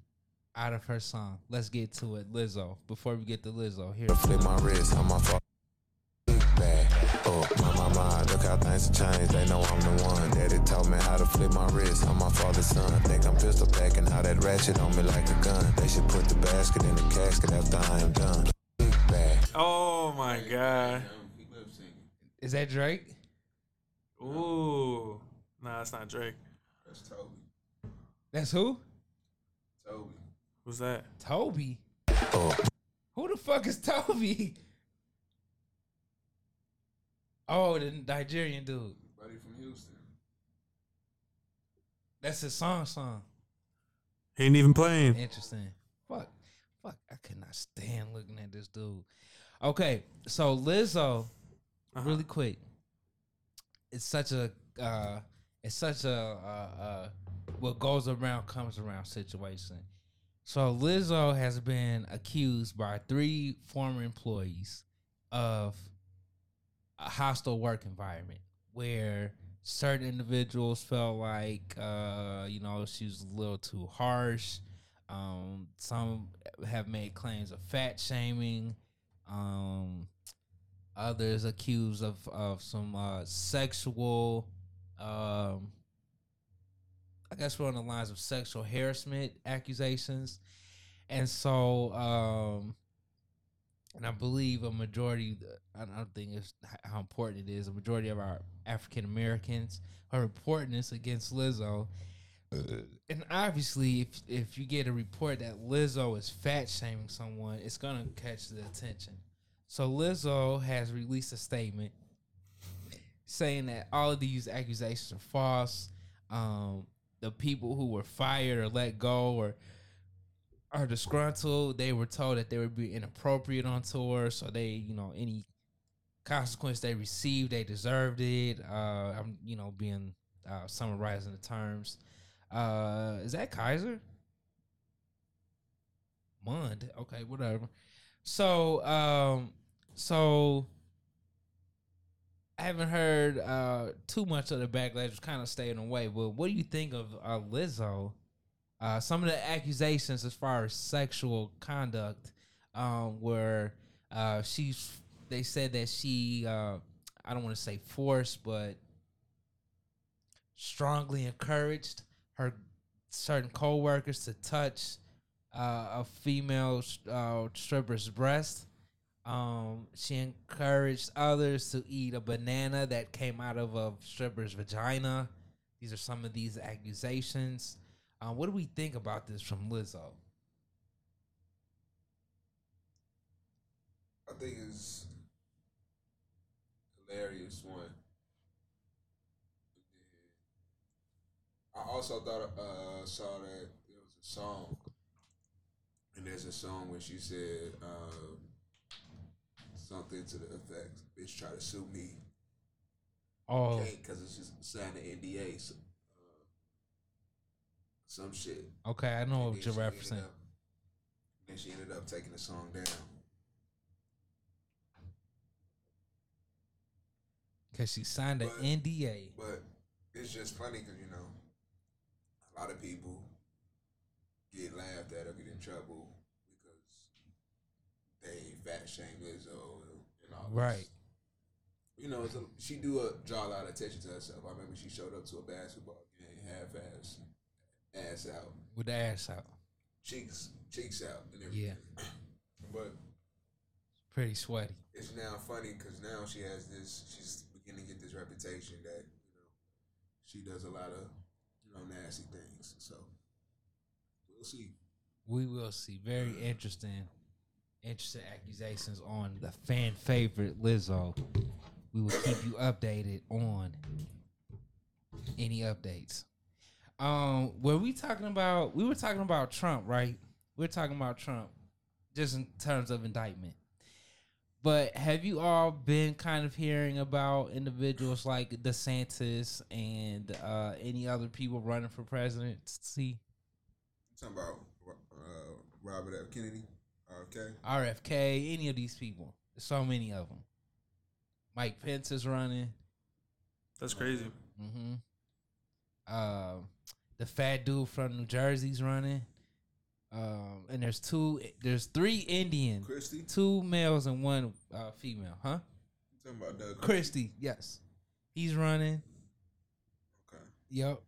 out of her song. Let's get to it, Lizzo. Before we get to Lizzo, here. Flip my wrist, I'm my fault. Big bag. Oh, my, my, my, look how things have changed. They know I'm the one. Daddy taught me how to flip my wrist. I'm my father's son. Think I'm pistol packing, how that ratchet on me like a gun. They should put the basket in the casket after I am done. Big bag. Oh my god. He lives singing. Is that Drake? Ooh. Nah, that's not Drake. That's Tobe. That's who? Tobe. Who's that? Tobe. Oh, Who the fuck is Tobe? (laughs) Oh, the Nigerian dude. Buddy from Houston. That's his song song. He ain't even playing. Interesting. Fuck. Fuck. I could not stand looking at this dude. Okay, so Lizzo, Uh-huh. really quick. It's such a uh it's such a uh, uh what goes around comes around situation. So Lizzo has been accused by three former employees of a hostile work environment where certain individuals felt like uh, you know she was a little too harsh. Um, some have made claims of fat shaming. Um, others accused of of some uh, sexual. Um, I guess we're on the lines of sexual harassment accusations, and so um, and I believe a majority. I don't think it's how important it is. A majority of our African Americans are reporting this against Lizzo, and obviously, if if you get a report that Lizzo is fat shaming someone, it's gonna catch the attention. So Lizzo has released a statement saying that all of these accusations are false. Um, the people who were fired or let go or are disgruntled. They were told that they would be inappropriate on tour, so they, you know, any consequence they received, they deserved it. Uh, I'm, you know, being uh, summarizing the terms. Uh, is that Kaiser? Mund. Okay, whatever. So, um, so I haven't heard uh too much of the backlash. Just kind of staying away. But what do you think of uh, Lizzo? Uh, some of the accusations as far as sexual conduct, um, where uh, she's they said that she uh, I don't want to say forced, but strongly encouraged her certain co-workers to touch uh, a female uh, stripper's breast. Um, she encouraged others to eat a banana that came out of a stripper's vagina. These are some of these accusations. Uh, what do we think about this from Lizzo? I think it's hilarious one. I also thought uh, saw that there was a song, and there's a song where she said um, something to the effect, "Bitch try to sue me." Oh. because it's just signed an NDA, so, uh, some shit. Okay, I know what you're referencing. up- Then she ended up taking the song down. Because she signed an But- NDA. But it's just funny because you know, a lot of people get laughed at or get in trouble fat shame Lizzo and all. this. Right. You know, it's a, she do a, draw a lot of attention to herself. I remember she showed up to a basketball game, half ass, ass out, With the ass out. cheeks cheeks out, and everything. Yeah. (clears throat) But Pretty sweaty. it's now funny because now she has this. She's beginning to get this reputation that you know she does a lot of you know nasty things. So we'll see. We will see. Very interesting. Interesting accusations on the fan favorite Lizzo. We will keep you updated on any updates. Um, were we talking about? We were talking about Trump, right? We are talking about Trump, just in terms of indictment. But have you all been kind of hearing about individuals like DeSantis and uh, any other people running for presidency? talking about uh, Robert F. Kennedy, RFK. RFK, any of these people. There's so many of them. Mike Pence is running. That's crazy. Mm-hmm. Uh, the fat dude from New Jersey's running. Um, and there's two. There's three Indian, Christie? two males and one uh, female. Huh? talking about Doug Christie. Yes, he's running. Okay. Yep.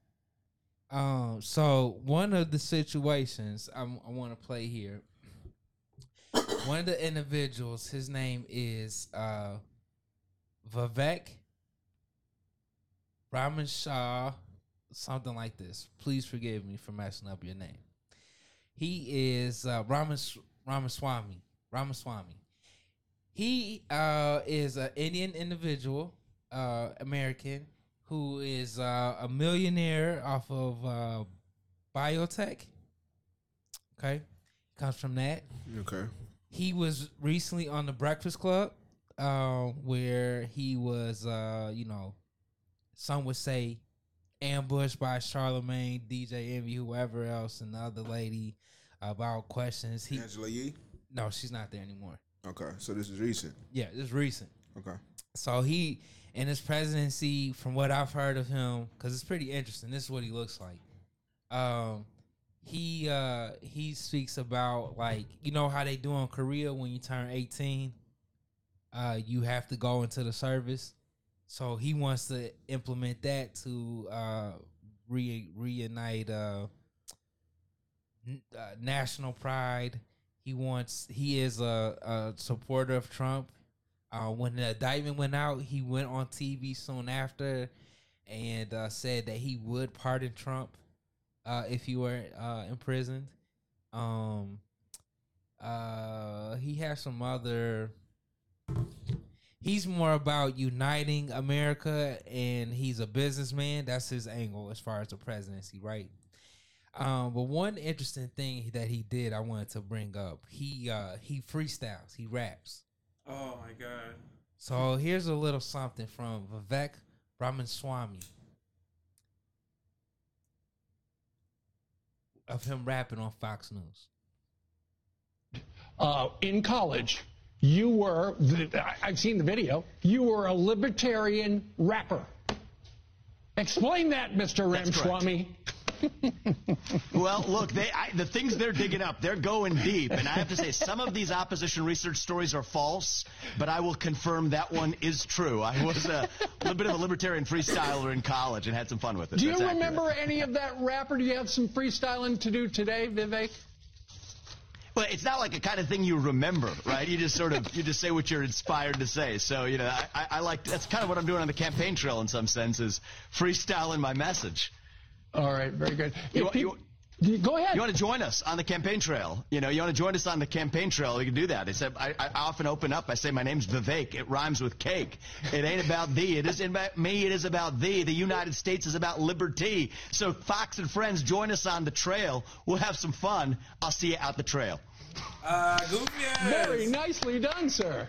Um. So one of the situations I'm, I want to play here. One of the individuals, his name is uh, Vivek Raman Shah, something like this. Please forgive me for messing up your name. He is uh, Ramas, Ramaswamy. Ramaswamy. He uh, is an Indian individual, uh, American, who is uh, a millionaire off of uh, biotech. Okay, comes from that. Okay. He was recently on the Breakfast Club, uh, where he was, uh, you know, some would say ambushed by Charlemagne, DJ Envy, whoever else, and the other lady about questions. He Angela Yee. no, she's not there anymore. Okay, so this is recent. Yeah, it's recent. Okay. So he in his presidency, from what I've heard of him, because it's pretty interesting. This is what he looks like. Um, he uh he speaks about like you know how they do in Korea when you turn eighteen, uh, you have to go into the service. So he wants to implement that to uh re- reunite uh, n- uh national pride. He wants he is a, a supporter of Trump. Uh, when the indictment went out, he went on TV soon after and uh, said that he would pardon Trump uh, if you were uh, imprisoned. Um, uh, he has some other. He's more about uniting America, and he's a businessman. That's his angle as far as the presidency, right? Um, but one interesting thing that he did, I wanted to bring up. He uh, he freestyles, he raps. Oh my god. So here's a little something from Vivek Ramaswamy of him rapping on Fox News. uh, in college, you were, I- I've seen the video, you were a libertarian rapper. Explain that, Mr. That's correct. Ramaswamy. (laughs) Well, look, they I, the things they're digging up, they're going deep, and I have to say, some of these opposition research stories are false, but I will confirm that one is true. I was a little bit of a libertarian freestyler in college and had some fun with it. Do you That's accurate. remember any of that rapper? Do you have some freestyling to do today, Vivek? Well, it's not like a kind of thing you remember, right? You just sort of you just say what you're inspired to say. So you know, I, I, I like that's kind of what I'm doing on the campaign trail in some sense is freestyling my message. All right, very good. You, If you, you- go ahead. You want to join us on the campaign trail? You know, you want to join us on the campaign trail? You can do that. I I, I often open up. I say my name's Vivek. It rhymes with cake. It ain't about thee. It isn't about me. It is about thee. The United States is about liberty. So Fox and friends, join us on the trail. We'll have some fun. I'll see you out the trail. Uh, goofy. Very nicely done, sir.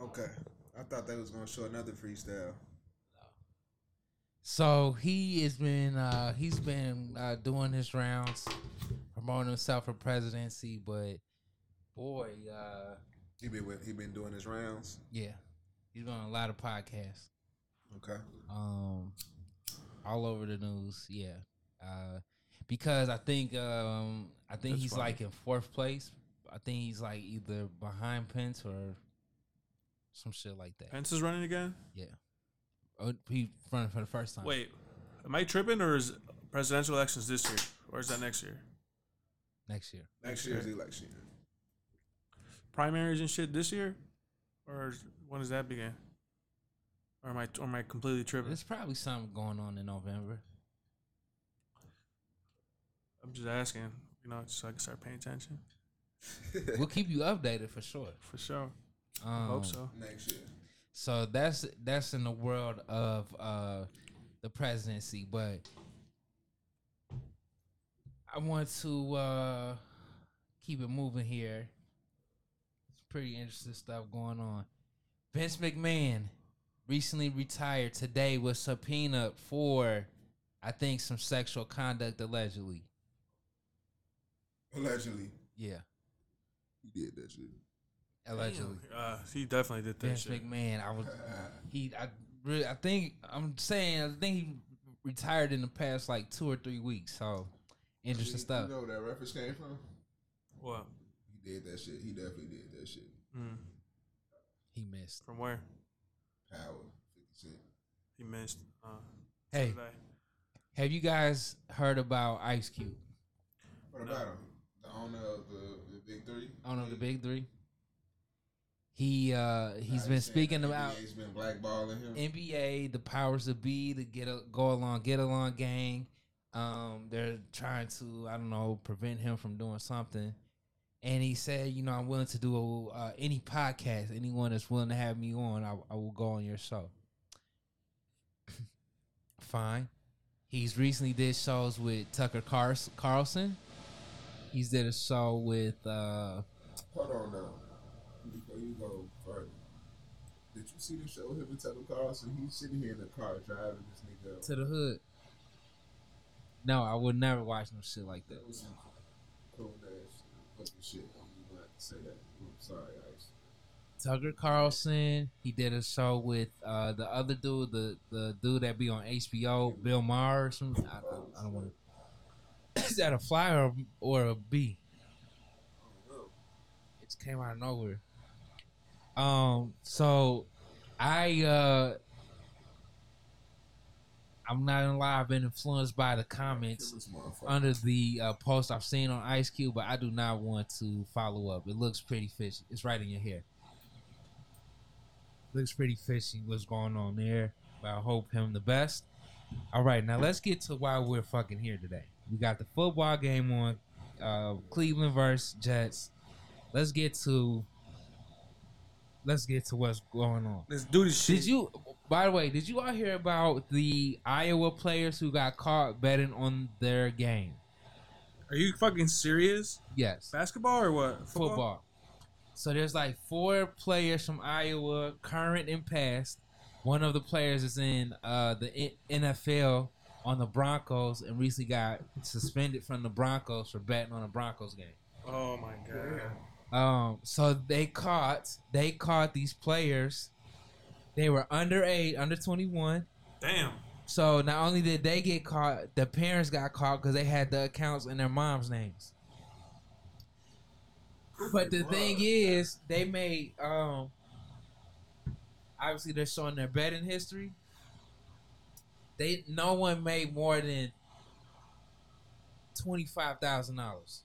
Okay. I thought they was gonna show another freestyle. So he has been uh, he's been uh, doing his rounds, promoting himself for presidency. But boy, uh, He been with, he been doing his rounds. yeah, he's on a lot of podcasts. Okay. um all over the news yeah uh because i think um i think That's he's funny. like in fourth place i think he's like either behind pence or some shit like that Pence is running again. yeah oh, he running for the first time Wait, am I tripping or is presidential elections this year or is that next year? next year Next year's election. Primaries and shit this year, or when does that begin? Or am I or am I completely tripping? there's probably something going on in november I'm just asking, you know, so I can start paying attention. (laughs) we'll keep you updated for sure For sure. Um, Hope so. Next year. So that's that's in the world of uh the presidency, but I want to uh keep it moving here. It's pretty interesting stuff going on. Vince McMahon recently retired today was subpoenaed for I think some sexual conduct allegedly. Allegedly. Yeah, He did that shit. Allegedly. Uh, he definitely did that Vince shit. McMahon. I was (laughs) he. I really. I think I'm saying. I think he retired in the past like two or three weeks. So interesting You- stuff. You know where that reference came from? What? He did that shit. He definitely did that shit. Mm. He missed. From where? Power. 50 Cent. He missed. Uh, Hey, today. have you guys heard about Ice Cube? What about him? The owner of the, the Big Three? Owner of the Big Three. He uh he's been speaking about NBA's been blackballing him. NBA, the powers that be, the get a, go along, get along gang. Um, they're trying to, I don't know, prevent him from doing something. And he said, you know, I'm willing to do uh, any podcast. Anyone that's willing to have me on, I, I will go on your show. (coughs) Fine. He's recently did shows with Tucker Carlson. He's did a show with uh, Hold on now. Before you go further. Did you see the show with him and Tucker Carlson? He's sitting here in the car driving this nigga. To the Hood. No, I would never watch no shit like that. That was some cool ass fucking shit. I'm gonna say that. I'm sorry, Ice. Tucker Carlson. He did a show with uh, the other dude, the the dude that be on HBO, Bill Maher. Or something. I, I don't want to. (laughs) Is that a fly or, or a bee? It just came out of nowhere. Um. So, I uh. I'm not gonna lie. I've been influenced by the comments under the uh, post I've seen on Ice Cube, but I do not want to follow up. It looks pretty fishy. It's right in your hair. Looks pretty fishy. What's going on there? But I hope him the best. All right, now let's get to why we're fucking here today. We got the football game on, uh, Cleveland versus Jets. Let's get to. Let's get to what's going on. Let's do this shit. Did you? By the way, did you all hear about the Iowa players who got caught betting on their game? Are you fucking serious? Yes. Basketball or what? Football. So there's like four players from Iowa, current and past. One of the players is in uh, the NFL on the Broncos and recently got suspended from the Broncos for betting on a Broncos game. Oh my god. Um, so they caught they caught these players. They were underage, under twenty one. Damn. So not only did they get caught, the parents got caught because they had the accounts in their mom's names. But the thing is, they made um obviously they're showing their betting history. They no one made more than twenty five thousand dollars.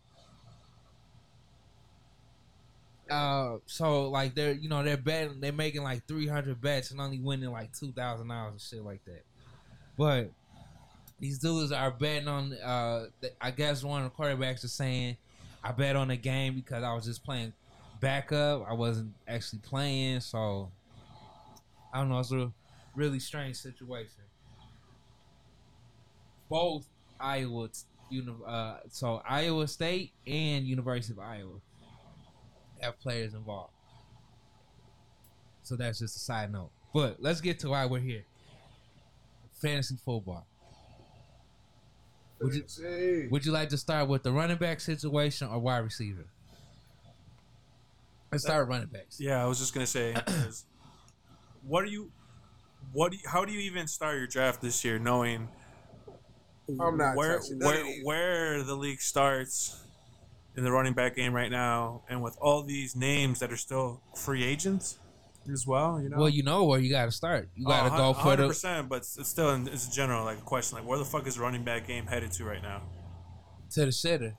Uh, so like they're you know they're betting they're making like three hundred bets and only winning like two thousand dollars and shit like that. But these dudes are betting on. Uh, I guess one of the quarterbacks is saying, "I bet on the game because I was just playing backup. I wasn't actually playing." So I don't know. It's a really strange situation. Both Iowa, uh, so Iowa State and University of Iowa have players involved. So that's just a side note. But let's get to why we're here. Fantasy football. Would you, would you like to start with the running back situation or wide receiver? Let's start with running backs. Yeah, I was just gonna say, (clears throat) what do you, what do you, how do you even start your draft this year, knowing I'm not where where where the league starts in the running back game right now, and with all these names that are still free agents as well, you know. Well, you know where you got to start. You got to go for the. percent, but it's still in, it's general like a question like where the fuck is the running back game headed to right now, to the sitter.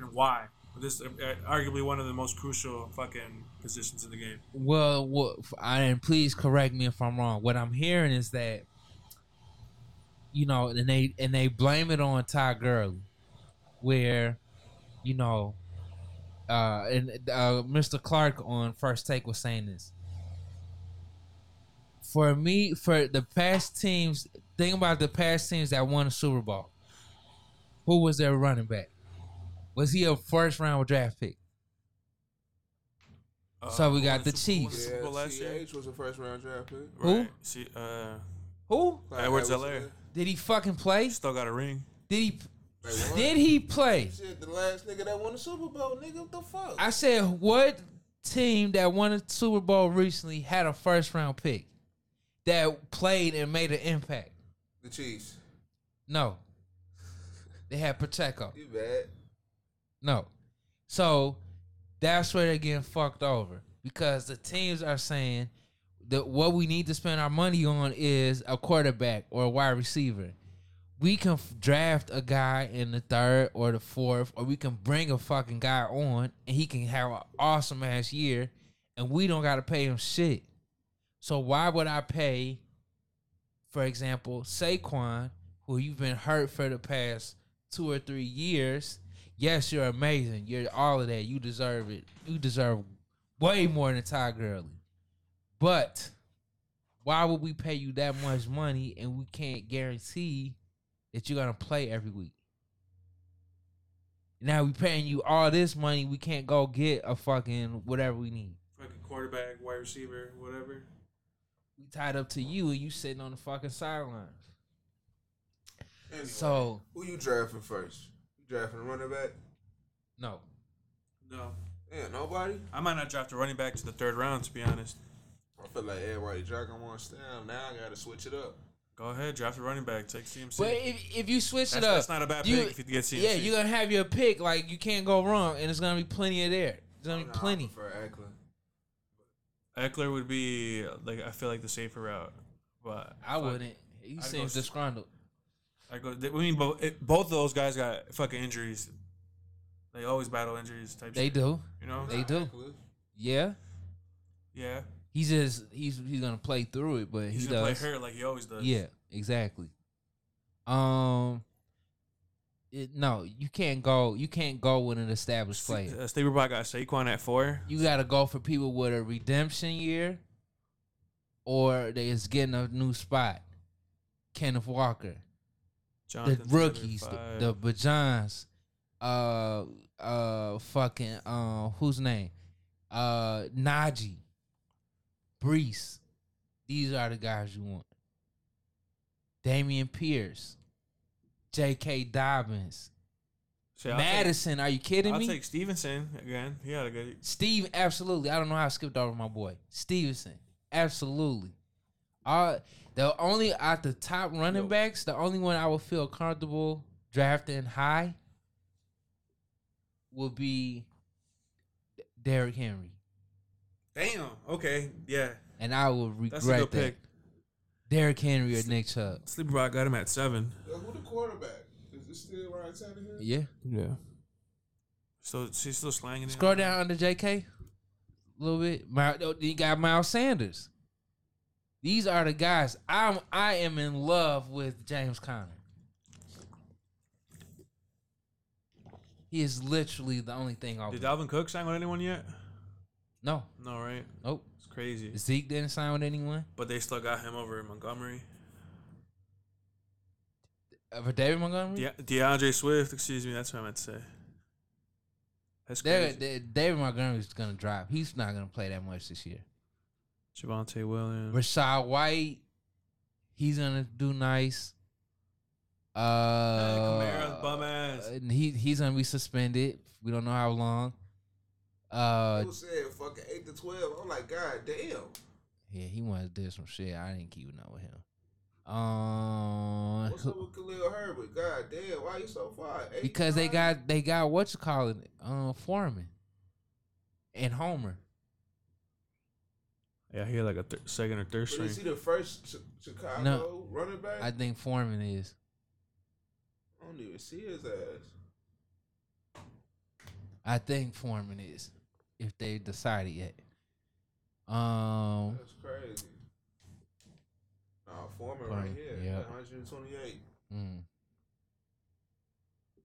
and why? This uh, arguably one of the most crucial fucking positions in the game. Well, I, and please correct me if I'm wrong. What I'm hearing is that, you know, and they and they blame it on Ty Gurley, where, you know, uh, and uh, Mr. Clark on First Take was saying this. For me, for the past teams, think about the past teams that won a Super Bowl. Who was their running back? Was he a first round draft pick? So we got the Chiefs. Super Bowl last year? CH was a first round draft pick. Who? Right. See, uh, Who? Edwards Edwards Helaire. Did he fucking play? Still got a ring. Did he? Won. Did he play? Shit, the last nigga that won the Super Bowl, nigga, what the fuck? I said, what team that won a Super Bowl recently had a first round pick that played and made an impact? the Chiefs. No. They had Pacheco. You bad. No. So that's where they're getting fucked over because the teams are saying that what we need to spend our money on is a quarterback or a wide receiver. We can f- draft a guy in the third or the fourth, or we can bring a fucking guy on and he can have an awesome ass year, and we don't got to pay him shit. So why would I pay, for example, Saquon, who you've been hurt for the past two or three years? Yes, you're amazing. You're all of that. You deserve it. You deserve way more than Ty Gurley. But why would we pay you that much money and we can't guarantee that you're gonna play every week? Now we paying you all this money, we can't go get a fucking whatever we need. Fucking quarterback, wide receiver, whatever. We tied up to you and you sitting on the fucking sidelines. Anyway, So who you drafting first? You drafting a running back? no. No. Yeah, nobody. I might not draft a running back to the third round, to be honest. I feel like everybody dragging one down. Now I gotta switch it up. Go ahead, draft a running back. Take CMC. But if, if you switch That's- it up, that's not a bad you- pick if you get CMC. Yeah, you're gonna have your pick. Like you can't go wrong, and it's gonna be plenty of there. There's gonna be plenty. For Ekeler. Ekeler would be like I feel like the safer route, but I wouldn't. He I'd seems go- disgruntled. I go. I mean, both it, both of those guys got fucking injuries. They always battle injuries. Type. They shit, do. You know. They do. Yeah. Yeah. He's just he's he's gonna play through it, but He's he gonna does. play hurt like he always does. Yeah, exactly. Um, it, no, you can't go. You can't go with an established player. Uh, Steve Rob got Saquon at four. You got to go for people with a redemption year, or they is getting a new spot. Kenneth Walker, Jonathan the rookies, the, the Bijans, uh, uh, fucking, uh, whose name? Uh, Najee, Breece. These are the guys you want. Dameon Pierce, J.K. Dobbins, See, I'll take- Mattison. are you kidding I'll me? take Stevenson again. He had a good. Steve, absolutely. I don't know how I skipped over my boy Stevenson. Absolutely. Uh, the only at the top running backs, the only one I would feel comfortable drafting high would be Derrick Henry, Damn. Okay. Yeah. and I will regret That's a good that. pick. Derrick Henry or Nick Chubb. Sleeper Rock got him at seven. Yo, who the quarterback? Is it still Ryan Tannehill? Yeah. Yeah. So she's still slanging it. Scroll down under JK a little bit. My, oh, you got Miles Sanders. These are the guys. I'm I am in love with James Conner. He is literally the only thing off. Did Dalvin Cook sign with anyone yet? No. No, right? Nope. It's crazy. Zeke didn't sign with anyone. But they still got him over in Montgomery. Uh, for David Montgomery? De- D'Andre Swift, excuse me, that's what I meant to say. That's David, crazy. Da- David Montgomery's gonna drop. He's not gonna play that much this year. Javonte Williams. Rachaad White, he's gonna do nice. Uh, Kamara's bum ass. he he's gonna be suspended. We don't know how long. Uh, People said fucking eight to twelve. I'm like, God damn. yeah, he wanted to do some shit. I didn't keep up with him. Um, What's up with Khalil Herbert? God damn, why you so far? Eight because they got they got what you call it, uh, Foreman and Homer. Yeah, he had like a th- second or third But string. is he the first Chi- Chicago No. running back? I think Foreman is. I don't even see his ass. I think Foreman is, if they decided yet. Um, That's crazy. Nah, Foreman Foreman, right here. yeah. 128. mm.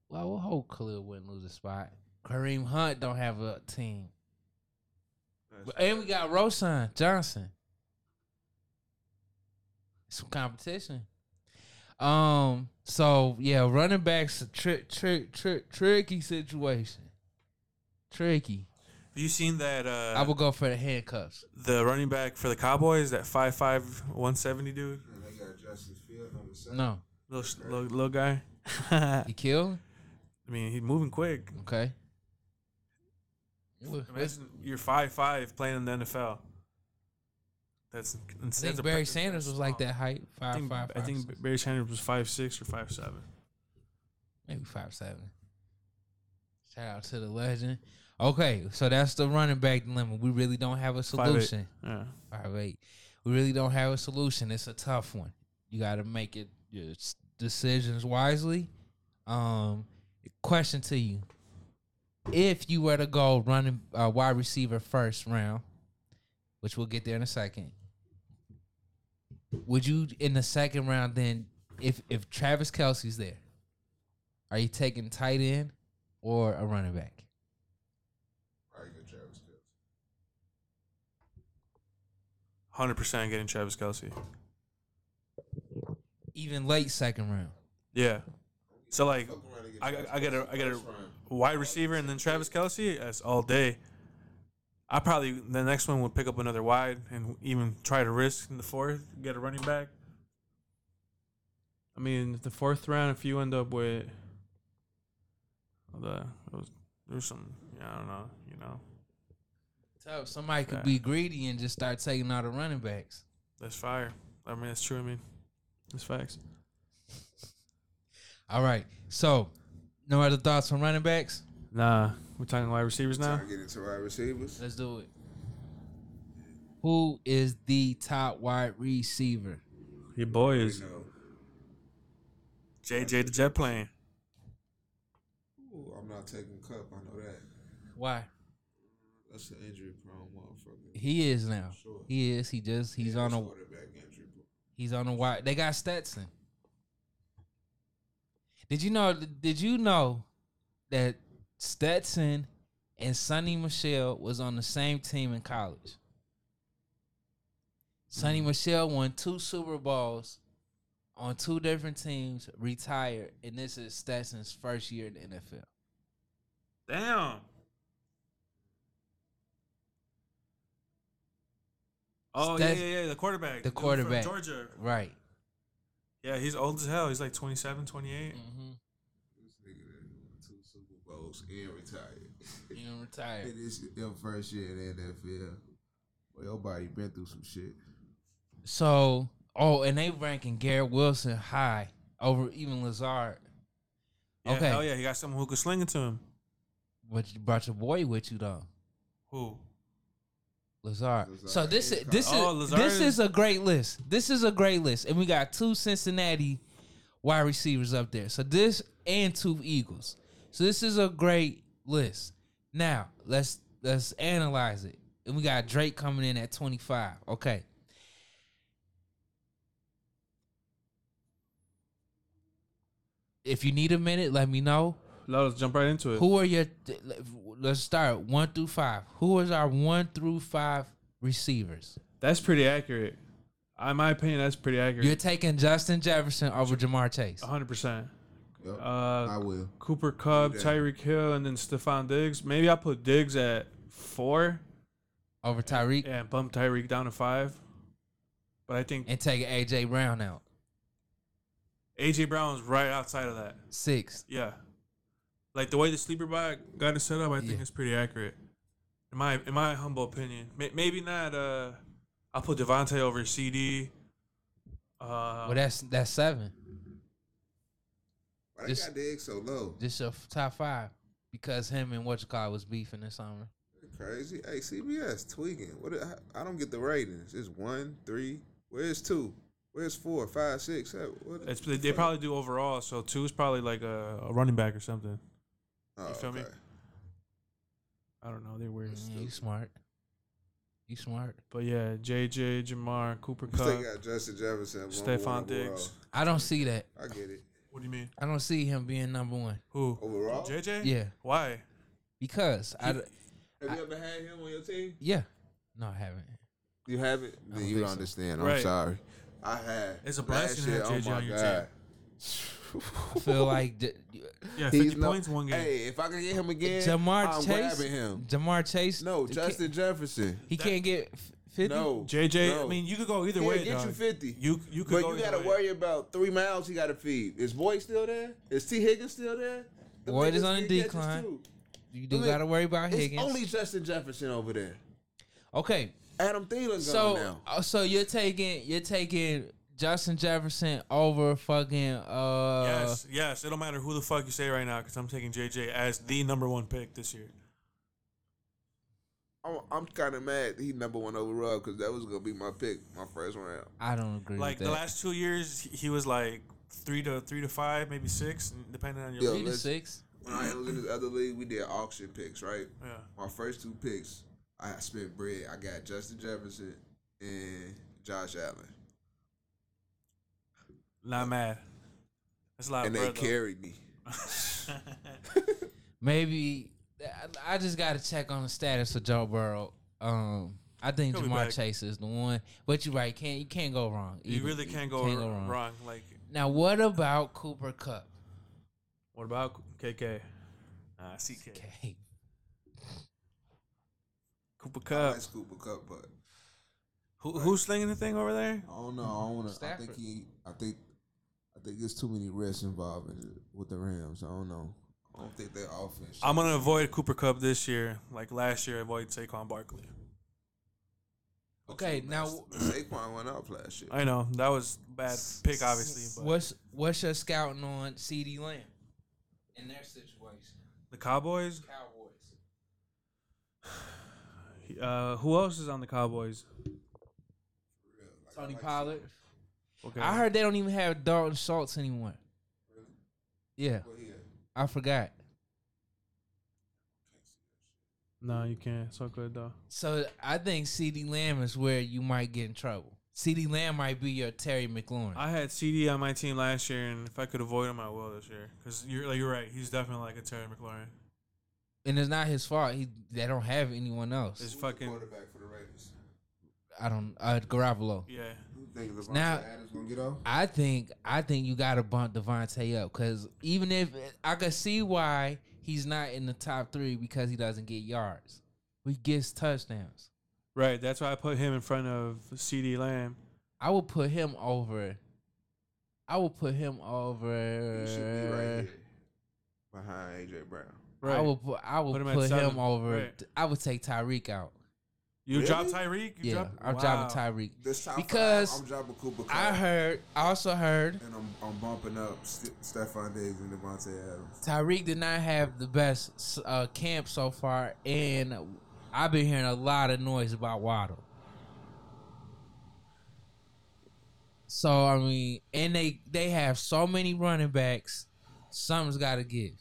well, we'll hope Khalil wouldn't lose a spot. Kareem Hunt don't have a team, But- and we got Roschon Johnson. Some competition. Um. So yeah, running backs a trick, trick, trick, tricky situation. Tricky. You seen that? Uh, I will go for the handcuffs. the running back for the Cowboys, that 5'5", 170 dude, And they got Justice Field number seven. No, little little, little guy. (laughs) he killed. I mean, he's moving quick. Okay. Imagine you're five five playing in the NFL. That's I think Barry Sanders was like that height, I five think, five. I think five, Barry Sanders was five six or five seven. maybe five seven. Shout out to the legend. Okay, so that's the running back dilemma. We really don't have a Five eight. solution. Yeah. Five eight. We really don't have a solution. It's a tough one. You got to make it your decisions wisely. Um, question to you: If you were to go running uh, wide receiver first round, which we'll get there in a second, would you in the second round then, if if Travis Kelce's there, are you taking tight end or a running back? Probably get Travis Kelce. Hundred percent getting Travis Kelce. Even late second round. Yeah. So like, Fuck around and get I, Travis I get a Kelce I get a wide receiver and then Travis Kelce. That's all day. I probably the next one would pick up another wide and even try to risk in the fourth get a running back. I mean, the fourth round, if you end up with the there's some, yeah, I don't know, you know, So somebody could be greedy and just start taking all the running backs. That's fire. I mean, that's true. I mean, that's facts. All right. So, no other thoughts on running backs? Nah, we're talking wide receivers now. Trying to get into wide receivers. Let's do it. Who is the top wide receiver? Your boy is know, JJ the jet plane. ooh, I'm not taking Kupp. I know that. Why? That's an injury prone motherfucker. He is now. Sure. He is. He just he's on a quarterback injury. prone. he's on a wide. They got Stetson. Did you know? Did you know that Stetson and Sony Michel was on the same team in college? Sony mm. Michel won two Super Bowls on two different teams, retired, and this is Stetson's first year in the NFL. Damn. Oh yeah, yeah, yeah. The quarterback. The dude from quarterback. Georgia. Right. Yeah, he's old as hell. He's like 27, 28. Mm-hmm. This nigga that two Super Bowls and retired. You know, retired. (laughs) It is your first year in the NFL. Well, your body been through some shit. So, oh, and they ranking Garrett Wilson high over even Lazard. Yeah, okay, Hell yeah, he got someone who could sling it to him. but you brought your boy with you though, Who? Lazard. Lazard So this is is this is Oh, Lazard this is- is a great list. This is a great list, and we got two Cincinnati wide receivers up there. So this and two Eagles. So this is a great list. Now let's let's analyze it. And we got Drake coming in at twenty five. Okay. If you need a minute, let me know. Let's jump right into it. Who are your? Let's start one through five. Who is our one through five receivers? That's pretty accurate. In my opinion, that's pretty accurate. You're taking Justin Jefferson over Ja'Marr Chase. 100%. Yep. Uh, I will. Cooper Kupp, that. Tyreek Hill, and then Stefon Diggs. Maybe I'll put Diggs at four Over Tyreek and bump Tyreek down to five. But I think and take AJ Brown out. AJ Brown's right outside of that. Six. Yeah. Like the way the sleeper bag got it set up, I think Yeah. it's pretty accurate. In my in my humble opinion, May- maybe not. Uh, I'll put Davante over CeeDee. Uh, Well, that's that's seven. Why they This- got Diggs so low? Just your top five because him and what you call was beefing this summer. Crazy. Hey, CBS tweaking. What? I- I don't get the ratings. It's one, three. Where's two? Where's four, five, six, seven? What it's, they, they probably do overall, so two is probably like a, a running back or something. Oh, you feel me? I don't know. They're weird. Yeah, you smart. You smart. But yeah, JJ, Ja'Marr, Cooper Kupp, They got Justin Jefferson. Stefon. Diggs. I don't see that. I get it. What do you mean? I don't see him being number one Who? Overall? JJ? Yeah. Why? because I d- Have you ever had him on your team? yeah. No, I haven't. You haven't? Then you don't so. understand. I'm Right. sorry. I had. It's a blessing to have oh JJ on your God. I (laughs) feel like th- Yeah, He's 50 no- points one game. Hey, if I can get him again, Ja'Marr I'm Chase. grabbing him. Ja'Marr Chase. No, Justin can't- Jefferson. He can't get fifty. No, JJ, no. I mean, you could go either He'll way. get you 50. You you could But go you got to worry about three miles he got to feed. Is Boyd still there? Is T. Higgins still there? Them Boyd is on a decline. You do Look, got to worry about It's Higgins. only Justin Jefferson over there. okay, Adam Thielen so gone now. uh, so you're taking you're taking Justin Jefferson over fucking uh yes, yes. It don't matter who the fuck you say right now because I'm taking JJ as the number one pick this year. I'm, I'm kind of mad he number one overall because that was gonna be my pick, my first round. I don't agree Like with the last two years, he- he was like three to three to five, maybe six, depending on your Yo, league. Three to six. When I was in this other league, we did auction picks, right? Yeah. My first two picks, I spent bread. I got Justin Jefferson and Josh Allen, Not mad. That's a lot and of they bread, though. carried me. (laughs) Maybe I- I just got to check on the status of Joe Burrow. Um, I think He'll Ja'Marr. Chase is the one, but you're right. Can't you can't go wrong? You really can't go, wrong. Like, Now, what about Cooper Kupp? what about KK? Nah, CK. Okay. Cooper I Kupp. like Cooper Kupp, but Who, who's slinging the thing over there? I don't know. I don't want to. I think he. I think. I think there's too many risks involved in it with the Rams. I don't know. I don't think their offense. I'm gonna avoid Cooper Kupp this year, like last year. Avoid Saquon Barkley. Okay, now Saquon went up last year. I know that was bad pick, obviously, but what's what's your scouting on CeeDee Lamb in their situation? the Cowboys. Cowboys. (sighs) Uh, who else is on the Cowboys? Tony Pollard. Okay, I heard they don't even have Dalton Schultz anymore. Yeah, I forgot. No, you can't. So good though. So I think CeeDee Lamb is where you might get in trouble. CeeDee Lamb might be your Terry McLaurin. I had CeeDee on my team last year, and if I could avoid him, I will this year. Because you're like you're right. He's definitely like a Terry McLaurin. and it's not his fault. He they don't have anyone else. It's fucking quarterback for the Raiders. I don't. Uh, Garoppolo. yeah. Who think Davante Now- Adams gonna get off? I think I think you got to bump Davante up because even if I could see why he's not in the top three because he doesn't get yards, he gets touchdowns. Right. That's why I put him in front of CeeDee Lamb. I would put him over. I would put him over. He should be right here behind AJ Brown. Right. I would put. I would Put put, him at him over. Right. I would take Tyreek out. You Really? drop Tyreek. Yeah, drop, I'm wow. dropping Tyreek This top because five, I'm dropping Cooper Kupp. I heard. I also heard and I'm, I'm bumping up St- Stefon Diggs and Davante Adams. Tyreek did not have the best uh, camp so far, and I've been hearing a lot of noise about Waddle. So I mean, and they they have so many running backs. Something's got to give.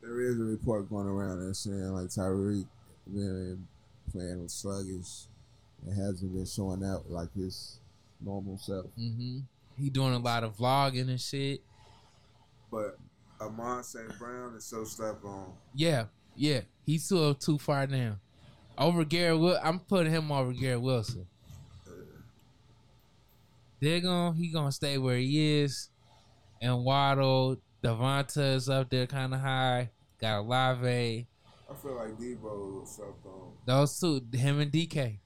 There is a report going around that's saying like Tyreek been playing was sluggish and hasn't been showing out like his normal self. hmm He doing a lot of vlogging and shit. But Amon St. Brown is so slept on. Yeah, yeah. He's too too far down. Over Garrett, Wil- I'm putting him over Garrett Wilson. They're going he gonna stay where he is, and Waddle, Devonta is up there kind of high. Got Olave, I feel like Deebo slept on. those two, him and DK,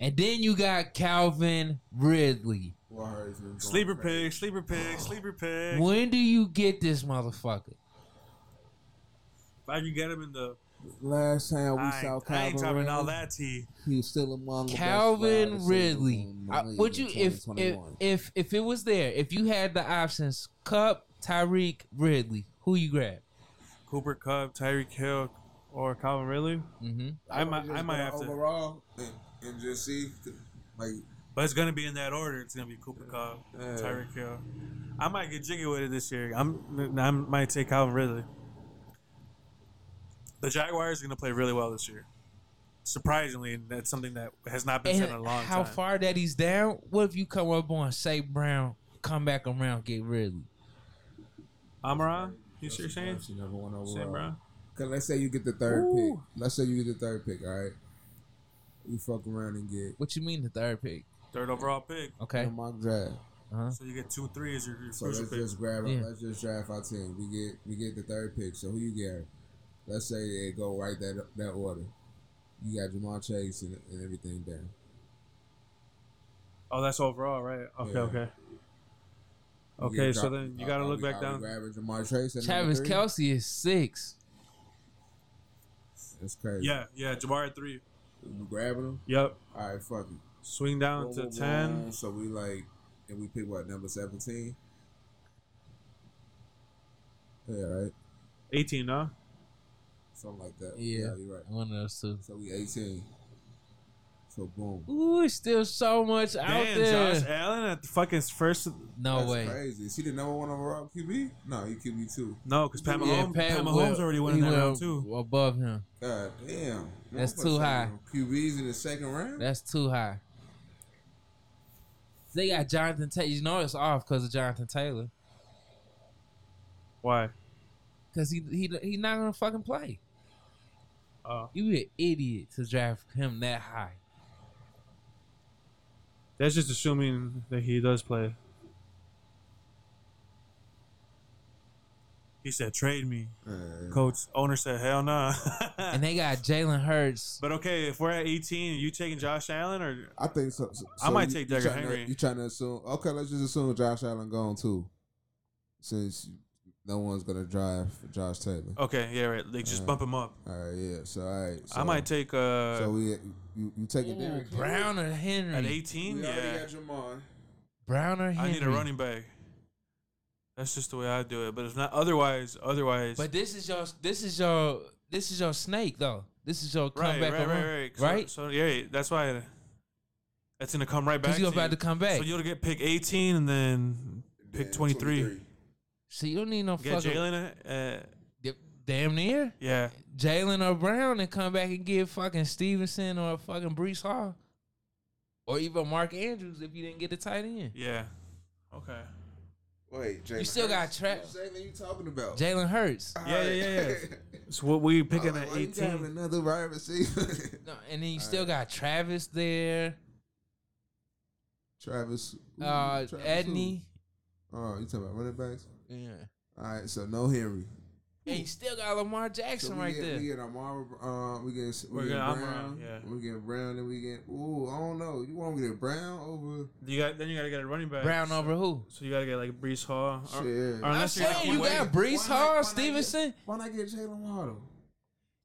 and then you got Calvin Ridley. Warriors been going Sleeper crazy. pig. Sleeper pig. Sleeper pig. When do you get this motherfucker? If I can get him in the. Last time we I, saw ain't- I ain't Calvin talking all that tea. he was still among the best Calvin Ridley. in the league would you if, if if if it was there, if you had the options, Kupp, Tyreek, Ridley, who you grab? Cooper Kupp, Tyreek Hill, or Calvin Ridley. Mm-hmm. I might. I might go have to. overall and, and just see like But it's gonna be in that order. It's gonna be Cooper Kupp, Yeah. Tyreek Hill. I might get jiggy with it this year. I'm. I might take Calvin Ridley. The Jaguars are gonna play really well this year. Surprisingly, that's something that has not been said in a long how time. far that he's down? What if you come up on say Brown, come back around, get Ridley? Amara, you see what you're saying? She never won Sam overall. Brown. Cause let's say you get the third Ooh. pick. Let's say you get the third pick. All right, you fuck around and get What you mean the third pick? Third overall pick. Okay. a mock draft. Uh-huh. So you get two, three as your, your So crucial let's pick. just grab. Yeah. Let's just draft our team. We get we get the third pick. So who you get? Let's say it go right that that order. You got Ja'Marr Chase and, and everything down. Oh, that's overall, right? Okay, Yeah. okay. Okay, so drop- then you are- got to are look we- back down. Grabbing Ja'Marr Chase. Travis? Kelce is six. That's crazy. Yeah, yeah, Jabbar at three. We grabbing him. Yep. All right, fuck it. Swing down Boom, to boom, 10. boom. So we like, and we pick what number seventeen? Yeah, right. 18, no? Something like that. Yeah. you're right. One of those two. So we eighteen. So boom. Ooh, it's still so much out Damn, there. Josh Allen at the fucking first. no That's way. crazy. Is he the number one overall QB? No, he QB two. No, because Pat Yeah, Mahomes, Pat Pat will- Mahomes already won in he that round, too. Above him. God damn. That's Motherfucker too said high. QBs in the second round. That's too high. They got Jonathan Taylor. You know it's off because of Jonathan Taylor. Why? Because he he he not gonna fucking play. Oh. You an idiot to draft him that high. That's just assuming that he does play. He said, trade me. Uh, Coach, owner said, hell no. (laughs) And they got Jalen Hurts. but okay, if we're at 18, you taking Josh Allen or I think so. so- I might you- take you Derrick tryna- Henry. You trying to assume? Okay, let's just assume Josh Allen gone too. Since no one's gonna drive for Josh Taylor. Okay, yeah, right. Like just Uh, bump him up. All right, yeah. So all right. So, I might take uh So we you, you taking Ooh, Derrick Henry? Brown or Henry? at 18. We already Yeah, got Jamar. Brown or Henry? I need a running back. That's just the way I do it. But if not, otherwise, otherwise, But this is your this is your this is your snake though. This is your right, comeback right, around, right, right, right? So, so yeah, that's why that's gonna come right back. Because you're to about you. to come back. So you'll get pick 18 and then pick Then 23. So you don't need no Get fucking Jalen. Uh, damn near yeah, Jalen or Brown and come back and get fucking Stevenson or fucking Breece Hall. Or even Mark Andrews if you didn't get the tight end. yeah. Okay. Wait, Jalen You still got Hurts? Tra- What Jalen you talking about? Jalen Hurts. All Yeah, yeah, right. yeah, yeah. So what we (laughs) picking I was at like, why you got 18? Another wide receiver. (laughs) No, and then you still got Travis there. Travis. ooh, Uh Travis Etienne. who? Oh, you talking about running backs? Yeah. All right, so no Henry. And you still got Lamar Jackson we right get, there. We get Amara. Uh, we get we We're get getting Amara, Brown. yeah. We get Brown, and we get. Ooh, I don't know. You want to get Brown over? You got then you gotta get a running back. Brown so, over who? So you gotta get like Breece Hall. Or, Shit. or I'm you're saying gonna you got. Breece Why Hall, why not Stevenson. Get, why not get Jalen Waddle?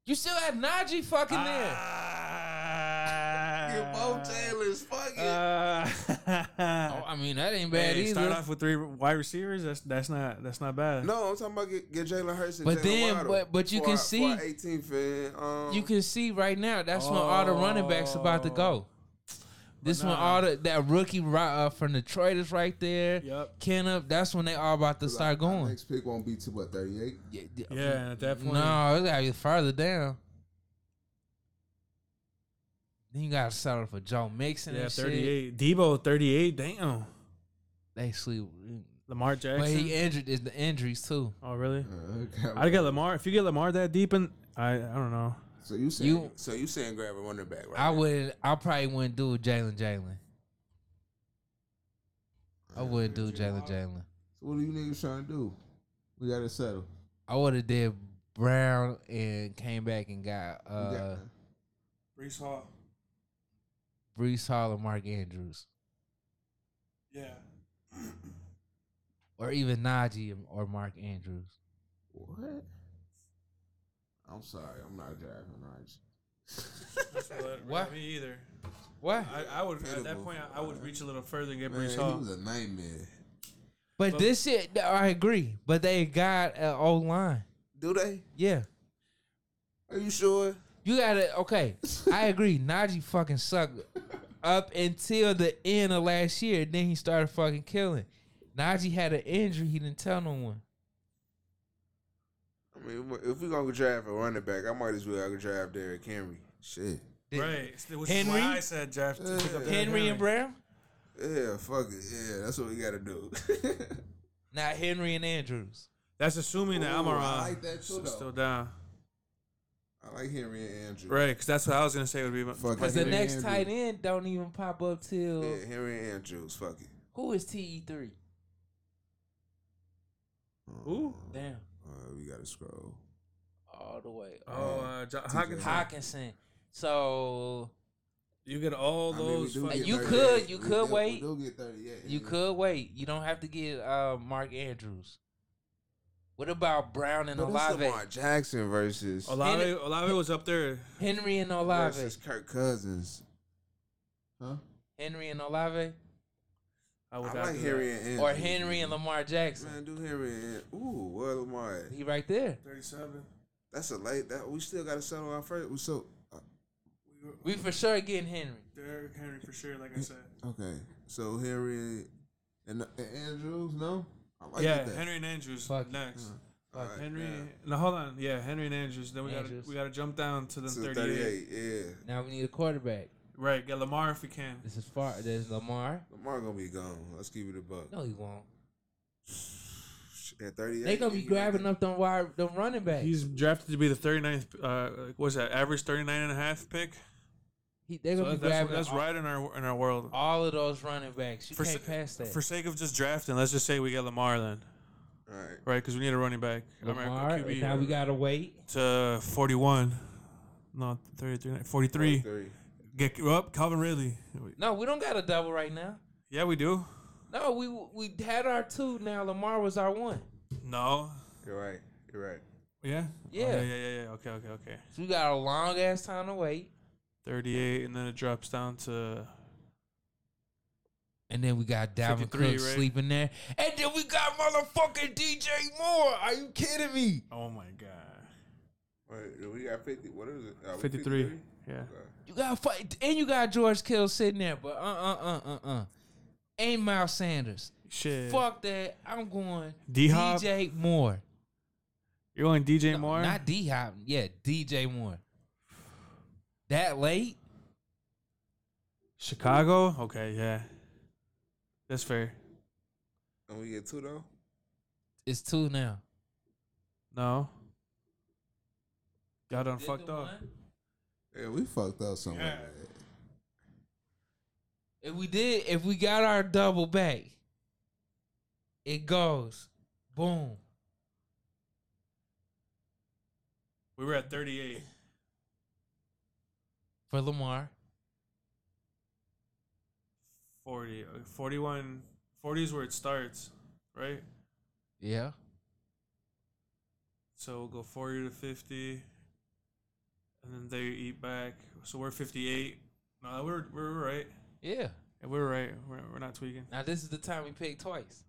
You still have Najee fucking there. Get both Taylors. Fuck it. Uh, (laughs) Oh, I mean that ain't bad hey, either. start off with three wide receivers. That's that's not that's not bad. no, I'm talking about get, get Jalen Hurts and But Jalen then- Waddle but- but you for can our- see- for our 18th um, you can see right now that's when all the running backs about to go. This when nah. all the that rookie ri- uh, from Detroit is right there. Yep. Kennup, that's when they all about to start our going. Next pick won't be to what 38. Yeah, yeah. Yeah, at that point, No, it gotta be further down. Then you gotta settle for Joe Mixon yeah, and shit. 38. Deebo, 38. Damn. They sleep. Lamar Jackson. But Jackson. he injured is the injuries too. oh, really? Uh. I'd get Lamar. If you get Lamar that deep in, I I don't know. So you saying You- so you saying grab a running back, right? I would. I probably wouldn't do Jalen Jalen. I wouldn't do Jalen Jalen. So what are you niggas trying to do? We gotta settle. I would have did Brown and came back and got uh got- Breece Hall. Breece Hall and Mark Andrews, Yeah. or even Najee or Mark Andrews. what? I'm sorry, I'm not driving Najee. What? Me either. What? I, I would at that point. I, I would reach a little further and get Man, Breece he Hall. was a nightmare. But But- this shit, I agree. But they got an old line. Do they? Yeah. Are you sure? You gotta okay. I agree. (laughs) Najee fucking sucked up until the end of last year. Then he started fucking killing. Najee had an injury. He didn't tell no one. I mean, if we gonna drive a running back, I might as well go drive Derrick Henry. Shit. Right. Which Henry? I said draft. to pick up Derrick Henry and Brown. Yeah, fuck it. Yeah, that's what we gotta do. (laughs) Not Henry and Andrews. That's assuming that I'm Ooh, I around. like that too. Still down. I like Henry and Andrew. Right, because that's what I was gonna say would be. Fuck Because the next and tight end don't even pop up till Yeah, Henry and Andrews. Fuck it. who is TE three? Ooh. Damn, Uh, we gotta scroll. all the way. Oh, uh, Jo- Hawkinson. Hawkinson. So You get all I mean, those. get You could- you We could do- we wait. do get 38. you could wait. You don't have to get uh, Mark Andrews. What about Brown and But it's Olave? Lamar Jackson versus Olave, Olave was up there. Henry and Olave. versus Kirk Cousins. Huh? Henry and Olave, I would I like Henry that. and Andrews. or Henry and Lamar Jackson. Man, do Henry and ooh, where Lamar at? He right there. Thirty-seven. That's a late. That we still gotta settle our first. We so uh, We for sure getting Henry. Derrick Henry for sure. Like I said. okay. So Henry and, and Andrews, no. I like yeah, that. Henry and Andrews Fuck it. next. All right, Henry. now, No, hold on. Yeah, Henry and Andrews. Then we got to we got to jump down to the to 38. 38. Yeah, Now we need a quarterback. Right. Get Lamar if we can. This is far. There's Lamar. Lamar gonna be gone. Let's keep it a buck. No, he won't. At 38, They gonna be grabbing up them wide, them running back. He's drafted to be the 39th. Uh, what's that? Average 39 and a half pick. He, they're So gonna that's, be grabbing that's all, right in our in our world. all of those running backs. You For can't sa- pass that. For sake of just drafting, let's just say we get Lamar then, All right. right? Because we need a running back. I Lamar. QB. and now we gotta wait. to 41. No, 33, 43. 43. Get up, Calvin Ridley. No, we don't got a double right now. Yeah, we do. No, we we had our two. Now Lamar was our one. No, You're right. You're right. Yeah. Yeah. Oh, yeah. Yeah. Yeah. Yeah. Okay. Okay. Okay. So we got a long ass time to wait. Thirty-eight, and then it drops down to And then we got Dalvin 53, Cook right? sleeping there. And then we got motherfucking DJ Moore. Are you kidding me? oh my god, Wait, we got fifty. What is it? Uh, we 53. Yeah. Okay. You got fight, and you got George Kittle sitting there, but uh uh uh uh uh. Ain't Miles Sanders. Shit. Fuck that. I'm going D-Hop? DJ Moore. You're going DJ No, Moore. Not D Hop. Yeah, DJ Moore. That late? Chicago. Okay. Yeah. That's fair. And we get two though. It's two now. No. Y'all done fucked up. Yeah, we fucked up somewhere. Yeah. If we did, if we got our double back, it goes boom. We were at 38. For Lamar. 40. uh, 41. 40 is where it starts, right? Yeah. So we'll go 40 to 50. And then they eat back. So we're 58. No, we're, we're right. Yeah. Yeah, we're right. We're, we're not tweaking. Now this is the time we picked twice.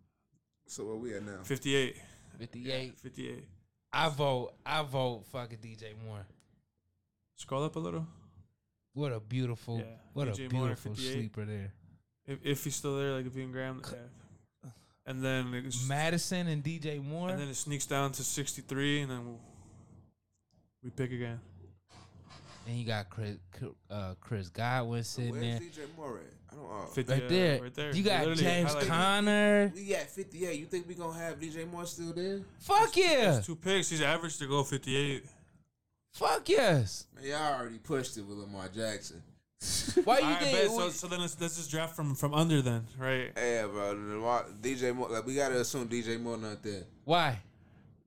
So where we at now? 58. 58. 58. I vote. I vote. Fucking DJ Moore. Scroll up a little. What a beautiful. Yeah, What a DJ Moore, beautiful sleeper there. If, if he's still there, like if you can grab him. Yeah. And then it's, Mattison and DJ Moore. and then it sneaks down to 63, and then we'll, we pick again. And you got Chris, uh, Chris Godwin sitting Where's there. DJ Moore at? I don't. Uh, 50, Right uh, there. Right there. You got Literally James highlighted. Conner. we got fifty eight. You think we gonna have DJ Moore still there? Fuck yeah. There's two picks. He's averaged to go 58. Fuck yes. Man, y'all already pushed it with Lamar Jackson. (laughs) Why you All right, think? bet. So, so then let's, let's just draft from from under then, right? Yeah, bro. Lamar, DJ Moore. Like we gotta assume DJ Moore not there why?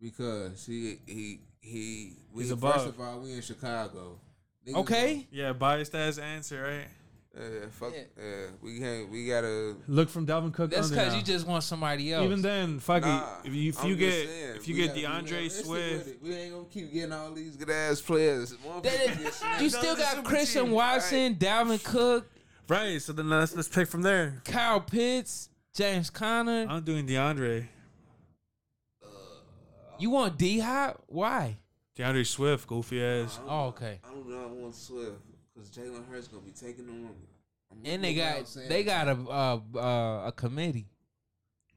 because he he he. We, He's First of all, we in Chicago. Niggas Okay. Yeah, biased ass answer, right? Yeah, fuck. Yeah, uh, we can't. We gotta. Look from Dalvin Cook That's under because now. you just want somebody else. Even then, fuck Nah, it. If you, if I'm you just get saying, if you we get gotta be D'Andre realistic Swift, with it. we ain't gonna keep getting all these good ass players. One That people is- get snapped. you still got Christian team, Watson, Dalvin Cook, right? So then let's let's pick from there. Kyle Pitts, James Conner. I'm doing D'Andre, uh, You want D Hop? Why? D'Andre Swift, goofy ass. Oh, okay. I don't know. I want Swift because Jalen Hurts gonna be taking them. I'm And they got they got a uh, uh, a committee.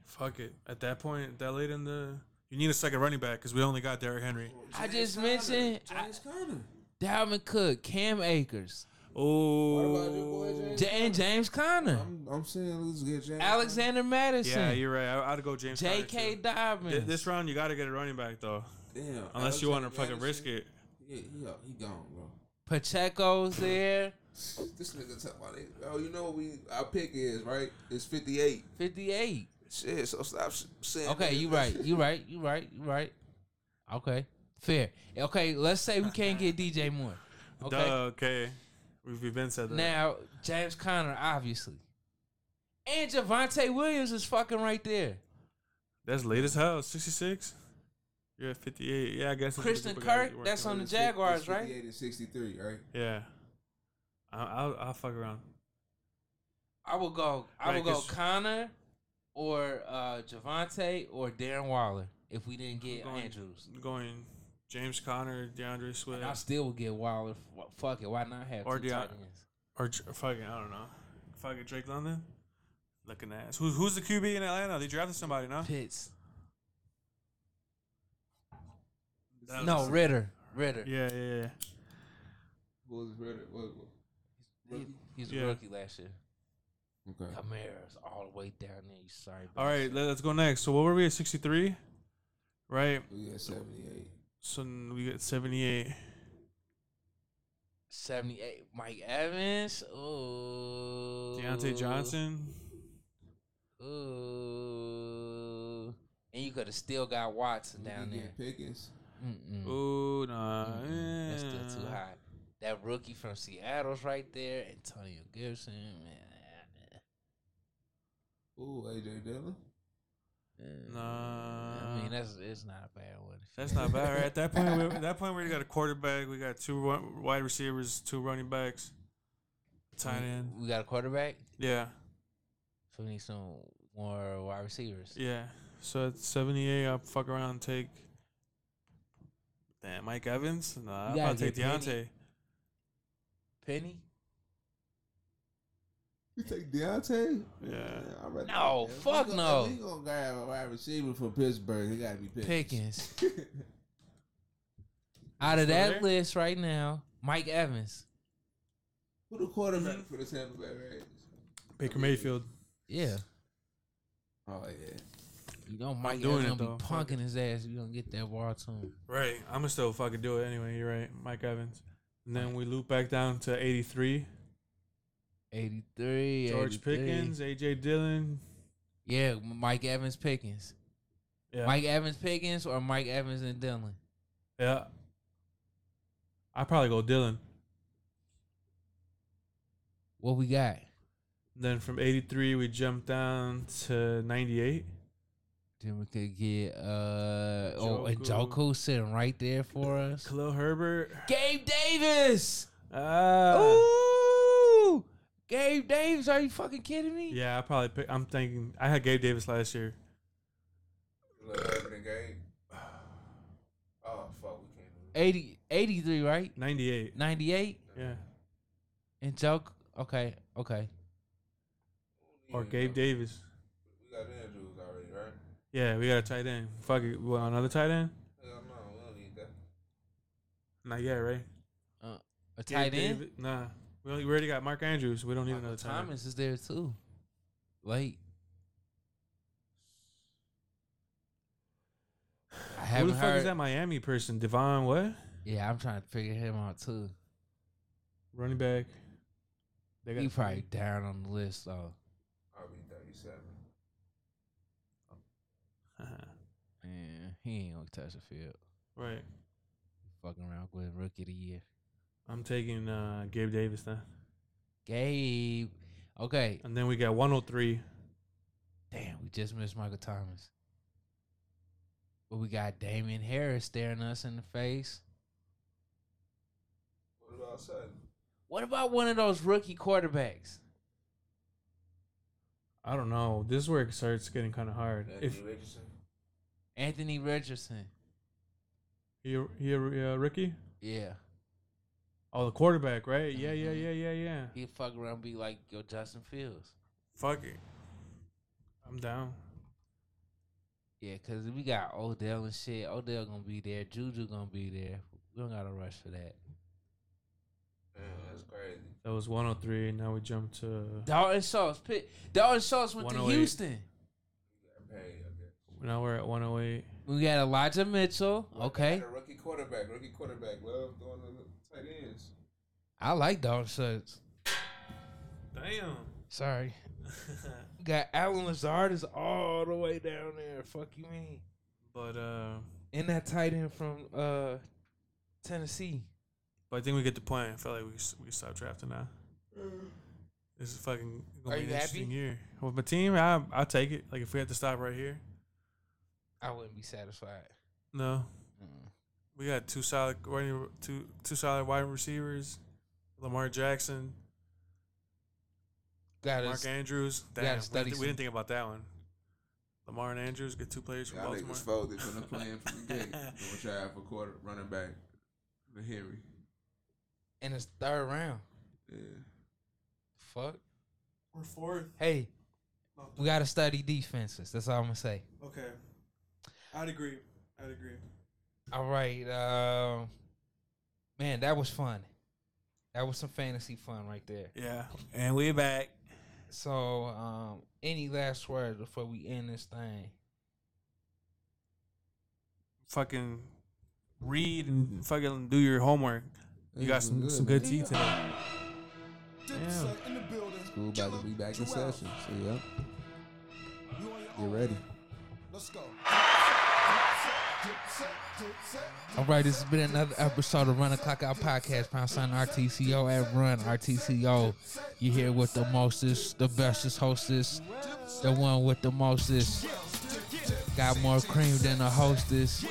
Fuck it. At that point, that late in the, you need a second running back because we only got Derrick Henry. I just Conner, mentioned I- James Conner. Dalvin Cook, Cam Akers, Oh, What about your boy James? J- and James Conner, I'm, I'm saying let's get James. Alexander Mattison, yeah, you're right. I, I'd go James. Conner, J.K. too. Dobbins. Th- This round, you got to get a running back though, Damn. unless you want to Alexander fucking risk it. Yeah, he, he gone, bro. Pacheco's there, This nigga talking about it. Oh, you know what we our pick is right? It's 58. 58. Shit, so stop saying. Okay, that. you right, you right, you right, you right. Okay, fair. Okay, let's say we can't get DJ Moore. Okay, Okay. Duh, okay. We've, we've been said that. now James Conner, obviously, and Javonte Williams is fucking right there. That's late as hell. 66. You're at 58. Yeah, I guess. that's what Christian Kirk, that's with. on the Jaguars, right? 58 and 63, right? Yeah. I- I'll, I'll fuck around. I will go. I Right, will go 'cause- Conner or uh, Javonte or Darren Waller if we didn't get going- Andrews. Going James Conner, D'Andre Swift, And I still would get Waller. F- Fuck it. Why not have Or two Deion- tight ends? or J- fucking I don't know. Fucking Drake London. Looking ass. Who's who's the QB in Atlanta? They drafted somebody, no? Pitts. That No, was- Ridder. Ridder. Yeah, yeah, yeah. Who was ready? What, what? He, he's Yeah. a rookie last year. Okay. Kamara's all the way down there. You sorry. All right, let- let's go next. So what were we at? 63, right? We got 78. So n- we get 78. 78. Mike Evans. Ooh. Diontae Johnson. Ooh. And you could have still got Watson down We there. Pickens. Mm-mm. Ooh, nah. Mm-mm. That's still too high. That rookie from Seattle's right there. Antonio Gibson. Man. Ooh, AJ Dillon. Mm. Nah. I mean, that's it's not a bad one. That's not bad, right? At that point, we, at (laughs) that point, we already got a quarterback. We got two wi- wide receivers, two running backs, tight end. We got a quarterback, Yeah, so we need some more wide receivers. yeah. So at seventy eight, I'll fuck around and take. Damn, Mike Evans. Nah, I'll gotta probably take Diontae. Penny. Penny? You take Diontae? Yeah. I read No, If we fuck gonna- no. If we gonna grab a wide receiver from Pittsburgh, he gotta be Pickens. Pickens. (laughs) Out of that there? list right now, Mike Evans. Who the quarterback mm-hmm. for the Tampa Bay Rays? Baker Mayfield. Yeah. Oh yeah. You know Mike doing Evans it, gonna be though. Fuck punking his ass. You gonna get that ball to him. Right. I'm gonna still fucking do it anyway. You're right, Mike Evans. And then we loop back down to eighty three. 83. George 83. Pickens, AJ Dillon. Yeah, Mike Evans Pickens. Yeah. Mike Evans Pickens or Mike Evans and Dillon. Yeah. I probably go Dillon. What we got? Then from 83, we jump down to 98. Then we could get uh oh and Njoku. Joku sitting right there for us. (laughs) Khalil Herbert. Gabe Davis. Ah. Ooh, Gabe Davis. Are you fucking kidding me? Yeah, I probably pick. I'm thinking. I had Gabe Davis last year. Look, Urban and Oh fuck, we can't. do 80, 83, right? 98. 98? Yeah. And Joke. Okay, okay. Or Gabe Davis. We got Andrews already, right? Yeah, we got a tight end. Fuck it. What, another tight end? Hell no, we don't need that. Not yet, right? Uh, a Gabe tight end. Davis- Nah. We, only, we already got Mark Andrews. We don't need Michael another tight end. Thomas is there too. Late. I Who haven't the fuck heard. is that Miami person? Devon what? Yeah, I'm trying to figure him out too. Running back. They He probably down on the list though. I'll be 37. Man, he ain't gonna touch the field. right. Fucking around with rookie of the year. I'm taking uh, Gabe Davis then. Gabe. Okay. And then we got 103. Damn, we just missed Michael Thomas. But we got Damien Harris staring us in the face. What about Sutton? What about one of those rookie quarterbacks? I don't know. This is where it starts getting kind of hard. Anthony If Richardson? Anthony Richardson. he he a uh, Ricky? Yeah. Oh, the quarterback, right? Yeah, yeah, Mhm. yeah, yeah, yeah. He'd fuck around be like yo Justin Fields. Fuck it. I'm down. Yeah, cause we got Odell and shit. Odell gonna be there. Juju gonna be there. We don't gotta rush for that. Man, that's crazy. That was 103. Now we jump to Dalton Schultz. Pitt. Dalton Schultz went to 108. Houston. Got paid, I guess. Now we're at 108. We got Elijah Mitchell. Look, Okay. got a rookie quarterback. Rookie quarterback. Love doing the tight ends. I like Dalton Schultz. Damn. Sorry. (laughs) got Allen Lazard is all the way down there. Fuck you mean? but uh, And that tight end from uh Tennessee. but I think we get the point. I feel like we we can stop drafting now. This is fucking gonna Are be an you interesting happy? year. With my team, I I'll take it. Like if we had to stop right here, I wouldn't be satisfied. no. Mm. We got two solid running, two two solid wide receivers. Lamar Jackson, Got Mark us. Andrews. gotta Damn, we, study didn't- we didn't think about that one. Lamar and Andrews get two players from Y'all Baltimore. niggas folded from the (laughs) plan from the gate. Gonna try for quarter running back the Henry. In his third round. Yeah. Fuck. We're fourth. Hey, we gotta study defenses. That's all I'm gonna say. Okay, I'd agree. I'd agree. All right. Um, man, that was fun. That was some fantasy fun right there. Yeah, and we're back. So, um, any last words before we end this thing? Fucking read and fucking do your homework. You got some been some good, good man. tea today. Damn. School about to be back in session. So yeah. Get ready. All right, this has been another episode of Run the Clock Out Podcast. Pound sign RTCO at Run RTCO. You here with the mostest, the bestest hostess, the one with the mostest. Got more cream than a hostess.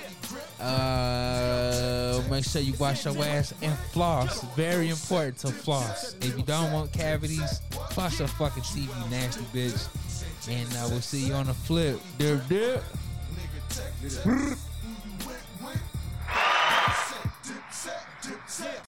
Uh, make sure you wash your ass and floss. Very important to floss. If you don't want cavities, floss your fucking teeth, you nasty bitch. And I will see you on the flip. Dip, dip. Yeah.